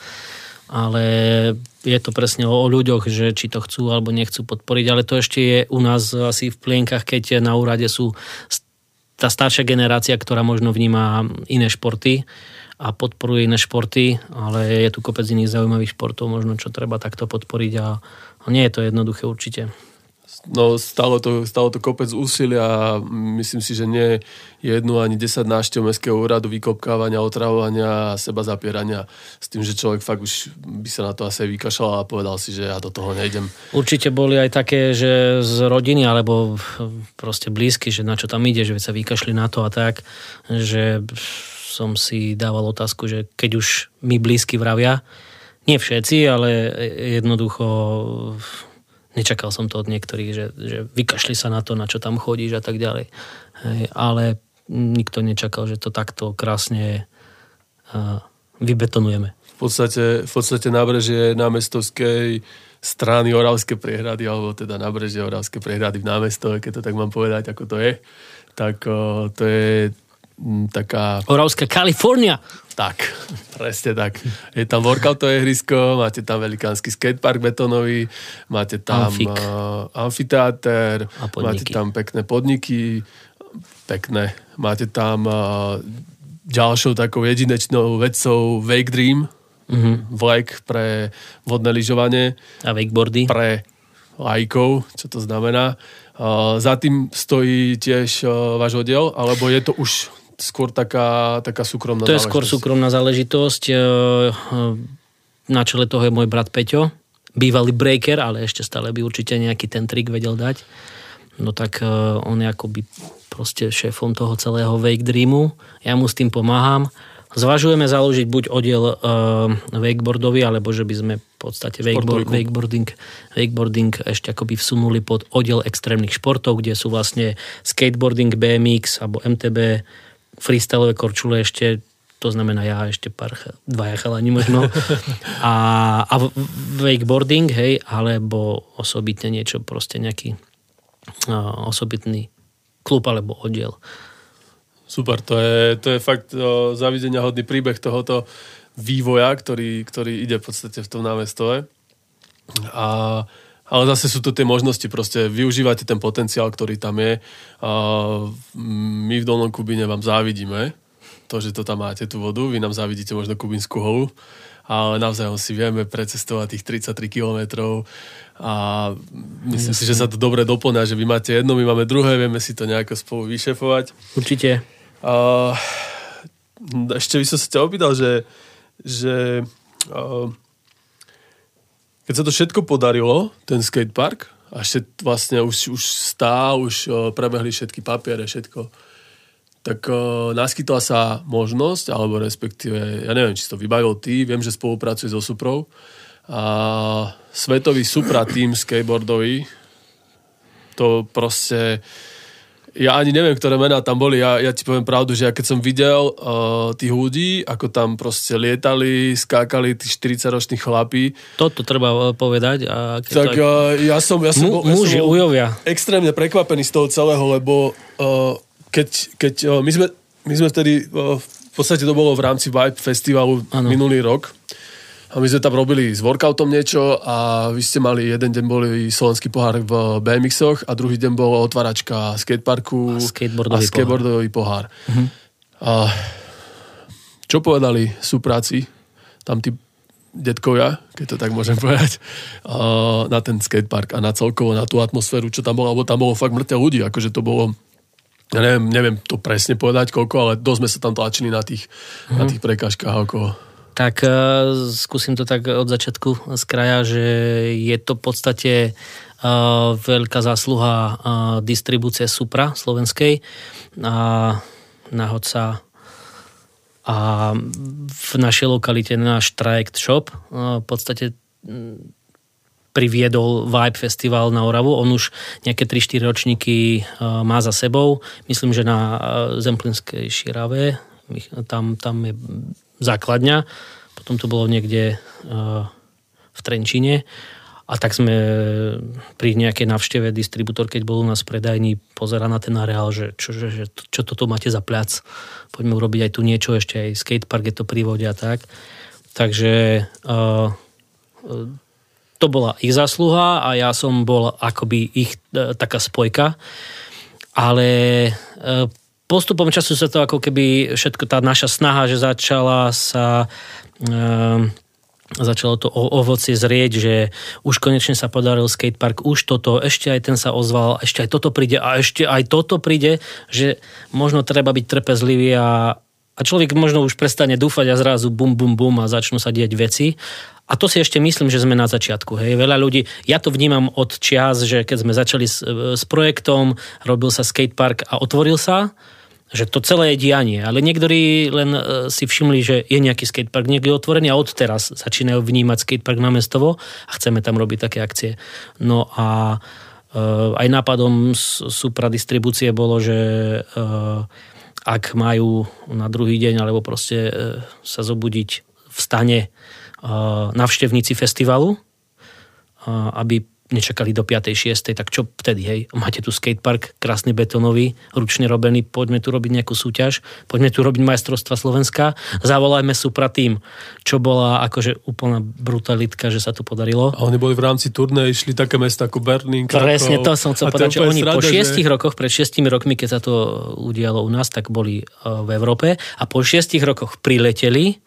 B: Ale je to presne o, o ľuďoch, že či to chcú alebo nechcú podporiť. Ale to ešte je u nás asi v plienkach, keď na úrade sú tá staršia generácia, ktorá možno vníma iné športy a podporuje iné športy, ale je tu kopec iných zaujímavých športov, možno čo treba takto podporiť a, a nie je to jednoduché určite.
A: No, stalo to, stalo to kopec úsilia a myslím si, že nie jednu ani 10 návštev Mestského úradu, vykopkávania, otravovania a seba zapierania s tým, že človek fakt už by sa na to asi vykašľal a povedal si, že ja do toho nejdem.
B: Určite boli aj také, že z rodiny alebo proste blízky, že na čo tam ide, že sa vykašli na to a tak, že som si dával otázku, že keď už mi blízky vravia, nie všetci, ale jednoducho nečakal som to od niektorých, že, že vykašli sa na to, na čo tam chodíš a tak ďalej. Hej, ale nikto nečakal, že to takto krásne uh, vybetonujeme.
A: V podstate, v podstate nábrežie námestovskej strany Oravské priehrady, alebo teda nábrežie Oravské priehrady v námestove, keď to tak mám povedať, ako to je, tak to je taká...
B: Oravská Kalifornia.
A: Tak, presne tak. Je tam workoutové ihrisko, máte tam velikánsky skatepark betonový, máte tam Amfik. uh, amfiteáter, máte tam pekné podniky, pekné. Máte tam uh, ďalšou takou jedinečnou vecou Wake Dream, mm-hmm. vlek pre vodné lyžovanie.
B: A wakeboardy.
A: Pre lajkov, čo to znamená. Uh, za tým stojí tiež uh, váš oddiel, alebo je to už skôr taká, taká súkromná
B: To je skôr súkromná záležitosť. E, e, na čele toho je môj brat Peťo, bývalý breaker, ale ešte stále by určite nejaký ten trik vedel dať. No tak e, on je akoby proste šéfom toho celého Wake Dreamu. Ja mu s tým pomáham. Zvažujeme založiť buď oddiel uh, wakeboardový, alebo že by sme v podstate wakeboard, wakeboarding, wakeboarding ešte akoby vsunuli pod oddiel extrémnych športov, kde sú vlastne skateboarding, BMX alebo MTB, freestyleové korčule ešte to znamená ja ešte pár, dvaja chalani možno. A, a wakeboarding, hej, alebo osobitne niečo, proste nejaký uh, osobitný klub alebo oddiel.
A: Super, to je, to je fakt uh, zavidenia hodný príbeh tohoto vývoja, ktorý, ktorý ide v podstate v tom námestove. A ale zase sú to tie možnosti, proste využívate ten potenciál, ktorý tam je. My v Dolnom Kubine vám závidíme to, že to tam máte, tú vodu. Vy nám závidíte možno Kubinskú holu, ale navzájom si vieme precestovať tých 33 kilometrov a myslím si, že sa to dobre doplňa, že vy máte jedno, my máme druhé, vieme si to nejako spolu vyšefovať.
B: Určite.
A: A, ešte by som sa ťa opýtal, že, že a, keď sa to všetko podarilo, ten skatepark, a vlastne už, už stá, už prebehli všetky papiere, všetko, tak uh, naskytla sa možnosť, alebo respektíve, ja neviem, či to vybavil ty, viem, že spolupracuje so Suprou, a svetový Supra tým skateboardový, to proste ja ani neviem, ktoré mená tam boli. Ja, ja ti poviem pravdu, že ja keď som videl uh, tých ľudí, ako tam proste lietali, skákali tí 40-roční chlapí.
B: Toto treba uh, povedať. A
A: tak tak uh, ja som, ja som,
B: mu, ja muži, som ujovia.
A: extrémne prekvapený z toho celého, lebo uh, keď, keď uh, my, sme, my sme vtedy, uh, v podstate to bolo v rámci Vibe festivalu ano. minulý rok, a my sme tam robili s workoutom niečo a vy ste mali, jeden deň boli slovenský pohár v BMX-och a druhý deň bol otváračka skateparku a
B: skateboardový,
A: a skateboardový pohár. pohár. Uh-huh. A čo povedali súpráci, tam tí detkovia, keď to tak môžem povedať, na ten skatepark a na celkovo, na tú atmosféru, čo tam bolo, lebo tam bolo fakt mŕte ľudí, akože to bolo ja neviem, neviem to presne povedať koľko, ale dosť sme sa tam tlačili na tých, uh-huh. na mhm. tých prekážkach okolo.
B: Tak uh, skúsim to tak od začiatku z kraja, že je to v podstate uh, veľká zásluha uh, distribúcie Supra slovenskej a náhodca a v našej lokalite náš trajekt shop v podstate priviedol Vibe Festival na Oravu. On už nejaké 3-4 ročníky má za sebou. Myslím, že na Zemplinskej Širave tam, tam je základňa, potom to bolo niekde uh, v Trenčine a tak sme pri nejakej návšteve distribútor, keď bol u nás v predajni, pozera na ten areál, že čo, že, že čo toto máte za plac. Poďme urobiť aj tu niečo, ešte aj skatepark je to prívode a tak. Takže uh, to bola ich zásluha a ja som bol akoby ich uh, taká spojka. Ale uh, postupom času sa to ako keby všetko, tá naša snaha, že začala sa um, začalo to o ovocie zrieť, že už konečne sa podaril skatepark, už toto, ešte aj ten sa ozval, ešte aj toto príde a ešte aj toto príde, že možno treba byť trpezlivý a, a človek možno už prestane dúfať a zrazu bum, bum, bum a začnú sa diať veci. A to si ešte myslím, že sme na začiatku. Hej. Veľa ľudí, ja to vnímam od čias, že keď sme začali s, s projektom, robil sa skatepark a otvoril sa, že to celé je dianie, ale niektorí len e, si všimli, že je nejaký skatepark niekde otvorený a odteraz začínajú vnímať skatepark na mestovo a chceme tam robiť také akcie. No a e, aj nápadom supra distribúcie bolo, že e, ak majú na druhý deň alebo proste sa zobudiť v stane navštevníci festivalu, aby nečakali do 5. 6. tak čo vtedy, hej? Máte tu skatepark, krásny betonový, ručne robený, poďme tu robiť nejakú súťaž, poďme tu robiť majstrovstva Slovenska, zavolajme Supra tým, čo bola akože úplná brutalitka, že sa to podarilo.
A: A oni boli v rámci turné, išli také mesta ako Berlín,
B: Krakov. Presne to som chcel povedať, že oni po šiestich že... rokoch, pred šiestimi rokmi, keď sa to udialo u nás, tak boli v Európe a po šiestich rokoch prileteli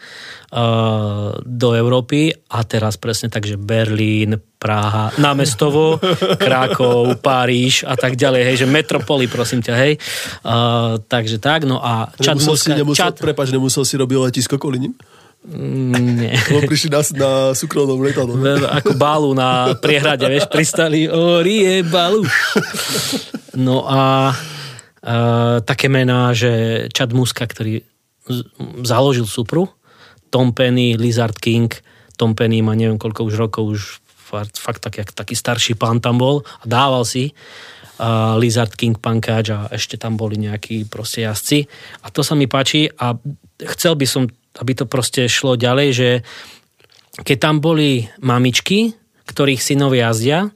B: do Európy a teraz presne tak, že Berlín, Praha, námestovo, Krákov, Paríž a tak ďalej, hej, že metropoly, prosím ťa, hej. Uh, takže tak, no a
A: čat nemusel si, nemusel, čat... Prepač, nemusel si robiť letisko ním?
B: Mm, nie.
A: Lebo prišli na, na súkromnom letadle.
B: Ako balu na priehrade, vieš, pristali, o, rie, balu. No a uh, také mená, že Chad Muska, ktorý založil Supru, Tom Penny, Lizard King, Tom Penny má neviem koľko už rokov, už fakt, fakt tak, jak, taký starší pán tam bol a dával si uh, Lizard King Pankage a ešte tam boli nejakí proste jazdci. A to sa mi páči a chcel by som, aby to proste šlo ďalej, že keď tam boli mamičky, ktorých synovia jazdia,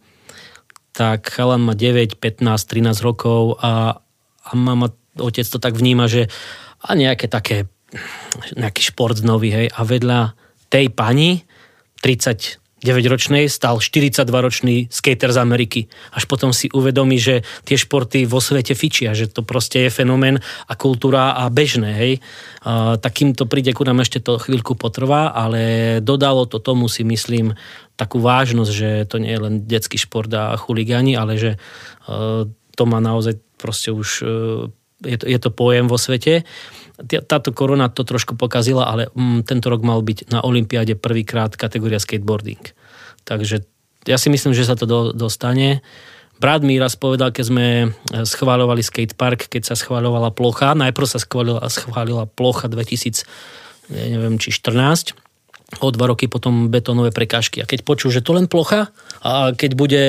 B: tak chalan má 9, 15, 13 rokov a, a mama, otec to tak vníma, že a nejaké také nejaký šport nový, hej, a vedľa tej pani 39-ročnej stal 42-ročný skater z Ameriky. Až potom si uvedomí, že tie športy vo svete fičia, že to proste je fenomén a kultúra a bežné, hej. A, takým to príde, ku nám ešte to chvíľku potrvá, ale dodalo to tomu si myslím takú vážnosť, že to nie je len detský šport a chuligáni, ale že uh, to má naozaj proste už uh, je to, je to pojem vo svete táto korona to trošku pokazila, ale mm, tento rok mal byť na Olympiáde prvýkrát kategória skateboarding. Takže ja si myslím, že sa to do, dostane. Brat mi raz povedal, keď sme e, schváľovali skatepark, keď sa schváľovala plocha, najprv sa schválila, schválila plocha 2000, neviem, či 14, o dva roky potom betónové prekážky. A keď počul, že to len plocha a keď, bude,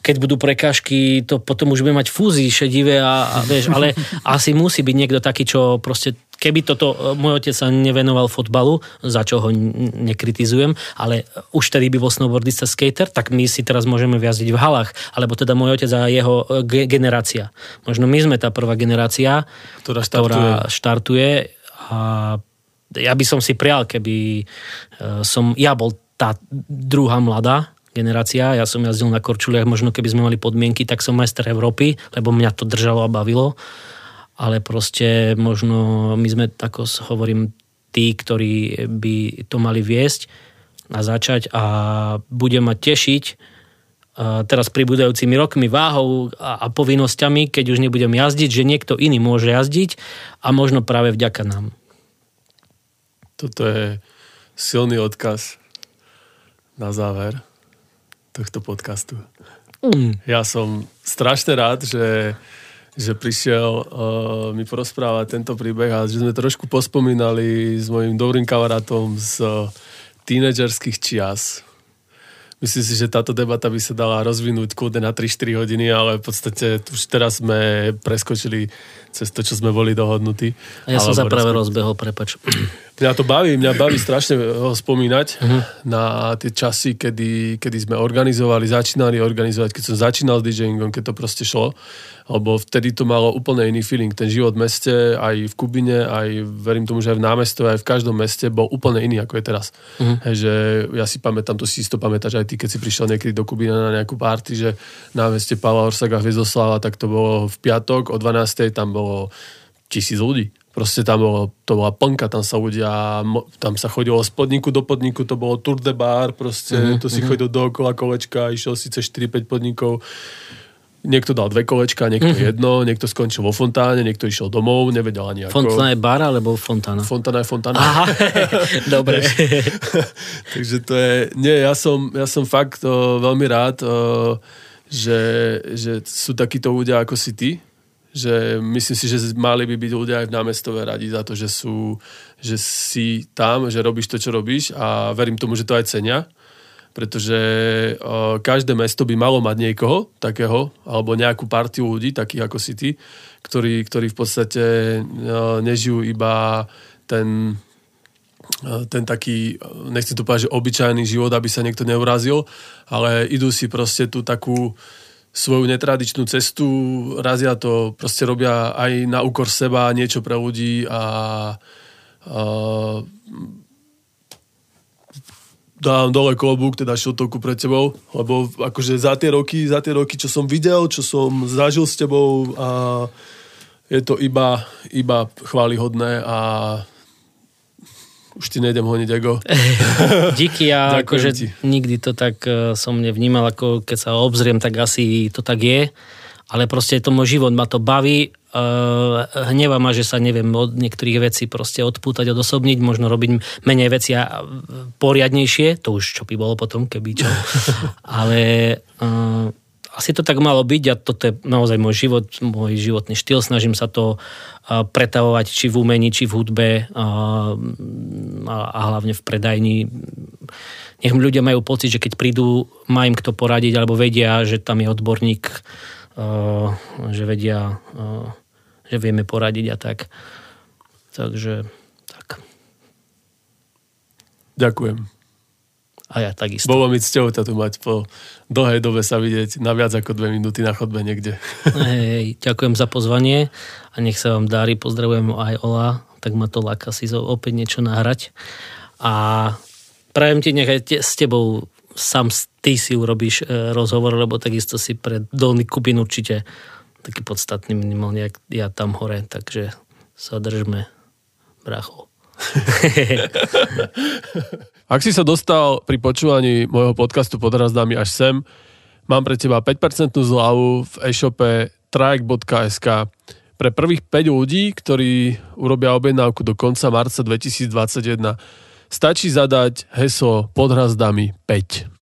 B: keď budú prekážky, to potom už bude mať fúzy šedivé a, a vieš, ale asi musí byť niekto taký, čo proste keby toto, e, môj otec sa nevenoval fotbalu, za čo ho nekritizujem, ale už tedy by bol snowboardista skater, tak my si teraz môžeme viazdiť v halách, alebo teda môj otec a jeho e, ge- generácia. Možno my sme tá prvá generácia,
A: ktorá štartuje, ktorá
B: štartuje a ja by som si prial, keby e, som, ja bol tá druhá mladá generácia, ja som jazdil na korčuliach, možno keby sme mali podmienky, tak som majster Európy, lebo mňa to držalo a bavilo, ale proste možno my sme, ako hovorím, tí, ktorí by to mali viesť a začať a bude ma tešiť e, teraz pribúdajúcimi rokmi, váhou a, a povinnosťami, keď už nebudem jazdiť, že niekto iný môže jazdiť a možno práve vďaka nám.
A: Toto je silný odkaz na záver tohto podcastu. Mm. Ja som strašne rád, že, že prišiel uh, mi porozprávať tento príbeh a že sme trošku pospomínali s mojim dobrým kamarátom z uh, tínedžerských čias. Myslím si, že táto debata by sa dala rozvinúť kľudne na 3-4 hodiny, ale v podstate už teraz sme preskočili cez to, čo sme boli dohodnutí.
B: A ja som sa práve rozbehol, prepač.
A: Mňa to baví, mňa baví strašne ho spomínať uh-huh. na tie časy, kedy, kedy sme organizovali, začínali organizovať, keď som začínal s DJingom, keď to proste šlo, lebo vtedy to malo úplne iný feeling. Ten život v meste, aj v Kubine, aj verím tomu, že aj v námestove, aj v každom meste bol úplne iný, ako je teraz. Uh-huh. Hej, že ja si pamätám, to si isto pamätáš aj ty, keď si prišiel niekedy do Kubina na nejakú party, že na meste Pavla Orsaga Hviezoslava, tak to bolo v piatok o 12. tam bolo tisíc ľudí. Proste tam bolo, to bola plnka, tam sa ľudia, tam sa chodilo z podniku do podniku, to bolo tour de bar, proste, mm-hmm. to si mm-hmm. chodil dookola kolečka, išiel si cez 4-5 podnikov, niekto dal dve kolečka, niekto mm-hmm. jedno, niekto skončil vo fontáne, niekto išiel domov, nevedel ani ako.
B: Fontána je bar alebo fontána?
A: Fontána je fontána.
B: Aha, dobre.
A: Takže to je, nie, ja som, ja som fakt uh, veľmi rád, uh, že, že sú takíto ľudia ako si ty, že myslím si, že mali by byť ľudia aj v námestove radi za to, že, sú, že si tam, že robíš to, čo robíš a verím tomu, že to aj cenia, pretože uh, každé mesto by malo mať niekoho takého, alebo nejakú partiu ľudí, takých ako si ty, ktorí, ktorí v podstate uh, nežijú iba ten ten taký, nechcem to povedať, že obyčajný život, aby sa niekto neurazil, ale idú si proste tú takú svoju netradičnú cestu, razia to, proste robia aj na úkor seba niečo pre ľudí a, a dám dole klobúk, teda šiltovku pred tebou, lebo akože za tie roky, za tie roky, čo som videl, čo som zažil s tebou a je to iba, iba chválihodné a už ti nejdem honiť ego.
B: Díky, ja akože ti. nikdy to tak uh, som nevnímal, ako keď sa obzriem, tak asi to tak je. Ale proste to môj život, ma to baví. Uh, hneva ma, že sa neviem od niektorých vecí proste odpútať, odosobniť, možno robiť menej veci a poriadnejšie. To už čo by bolo potom, keby čo. Ale uh, asi to tak malo byť a toto je naozaj môj život, môj životný štýl. Snažím sa to pretavovať či v umení, či v hudbe a, hlavne v predajni. Nech ľudia majú pocit, že keď prídu, má im kto poradiť alebo vedia, že tam je odborník, že vedia, že vieme poradiť a tak. Takže tak.
A: Ďakujem.
B: A ja takisto.
A: Bolo mi cťou ťa tu mať po dlhej dobe sa vidieť na viac ako dve minúty na chodbe niekde.
B: Hej, ďakujem za pozvanie a nech sa vám darí. Pozdravujem aj Ola, tak ma to láka si opäť niečo nahrať. A prajem ti nechaj s tebou sám ty si urobíš e, rozhovor, lebo takisto si pre Dolný Kubin určite taký podstatný minimálne, jak ja tam hore, takže sa držme, bracho.
A: Ak si sa dostal pri počúvaní môjho podcastu Podrazdami až sem, mám pre teba 5% zľavu v e-shope trajek.sk pre prvých 5 ľudí, ktorí urobia objednávku do konca marca 2021. Stačí zadať heslo Podhrazdami 5.